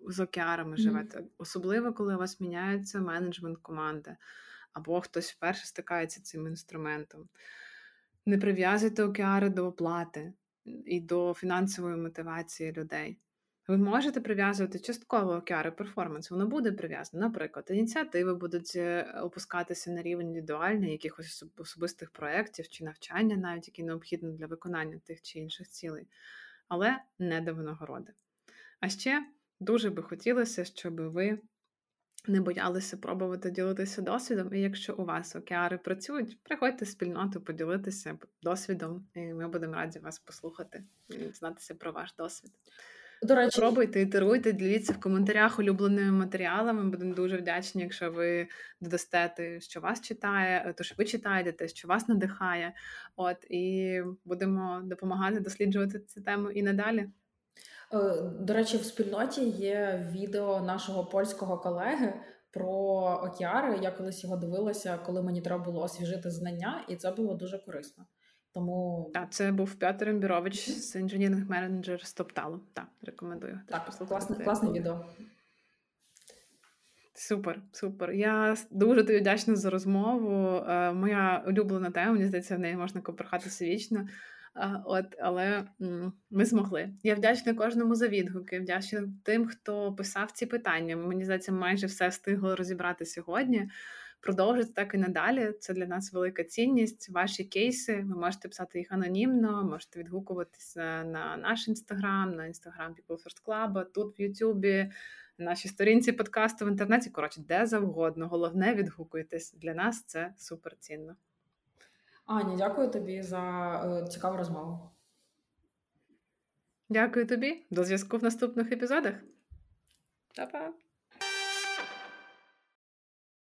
з океарами живете. Mm. Особливо, коли у вас міняється менеджмент команди, або хтось вперше стикається цим інструментом. Не прив'язуйте океари до оплати і до фінансової мотивації людей. Ви можете прив'язувати частково океари перформанс, воно буде прив'язано. Наприклад, ініціативи будуть е, опускатися на рівень індивідуальний, якихось особистих проєктів чи навчання, навіть які необхідні для виконання тих чи інших цілей, але не до винагороди. А ще дуже би хотілося, щоб ви не боялися пробувати ділитися досвідом. І якщо у вас океари працюють, приходьте в спільноту поділитися досвідом, і ми будемо раді вас послухати і дізнатися про ваш досвід. До речі, пробуйте, ітеруйте, діліться в коментарях улюбленими матеріалами. Будемо дуже вдячні, якщо ви додасте те, що вас читає, то що ви читаєте, те, що вас надихає. От і будемо допомагати досліджувати цю тему і надалі. Е, до речі, в спільноті є відео нашого польського колеги про океари. Я колись його дивилася, коли мені треба було освіжити знання, і це було дуже корисно. Тому так, це був Петр Ембірович з інженерних менеджер з Топталу. Так, рекомендую. Так, класне, класне відео. Супер, супер. Я дуже тобі вдячна за розмову. Е, моя улюблена тема, мені здається, в неї можна копрохатися вічно. От, але ми змогли. Я вдячна кожному за відгуки. Вдячна тим, хто писав ці питання. Мені здається, майже все встигло розібрати сьогодні. Продовжити так і надалі. Це для нас велика цінність. Ваші кейси. Ви можете писати їх анонімно, можете відгукуватися на наш інстаграм, на інстаграм People First Club, тут в Ютубі, на нашій сторінці подкасту в інтернеті. Коротше, де завгодно. Головне відгукуйтесь. Для нас це супер цінно. Аня, дякую тобі за е, цікаву розмову. Дякую тобі. До зв'язку в наступних епізодах. Па-па!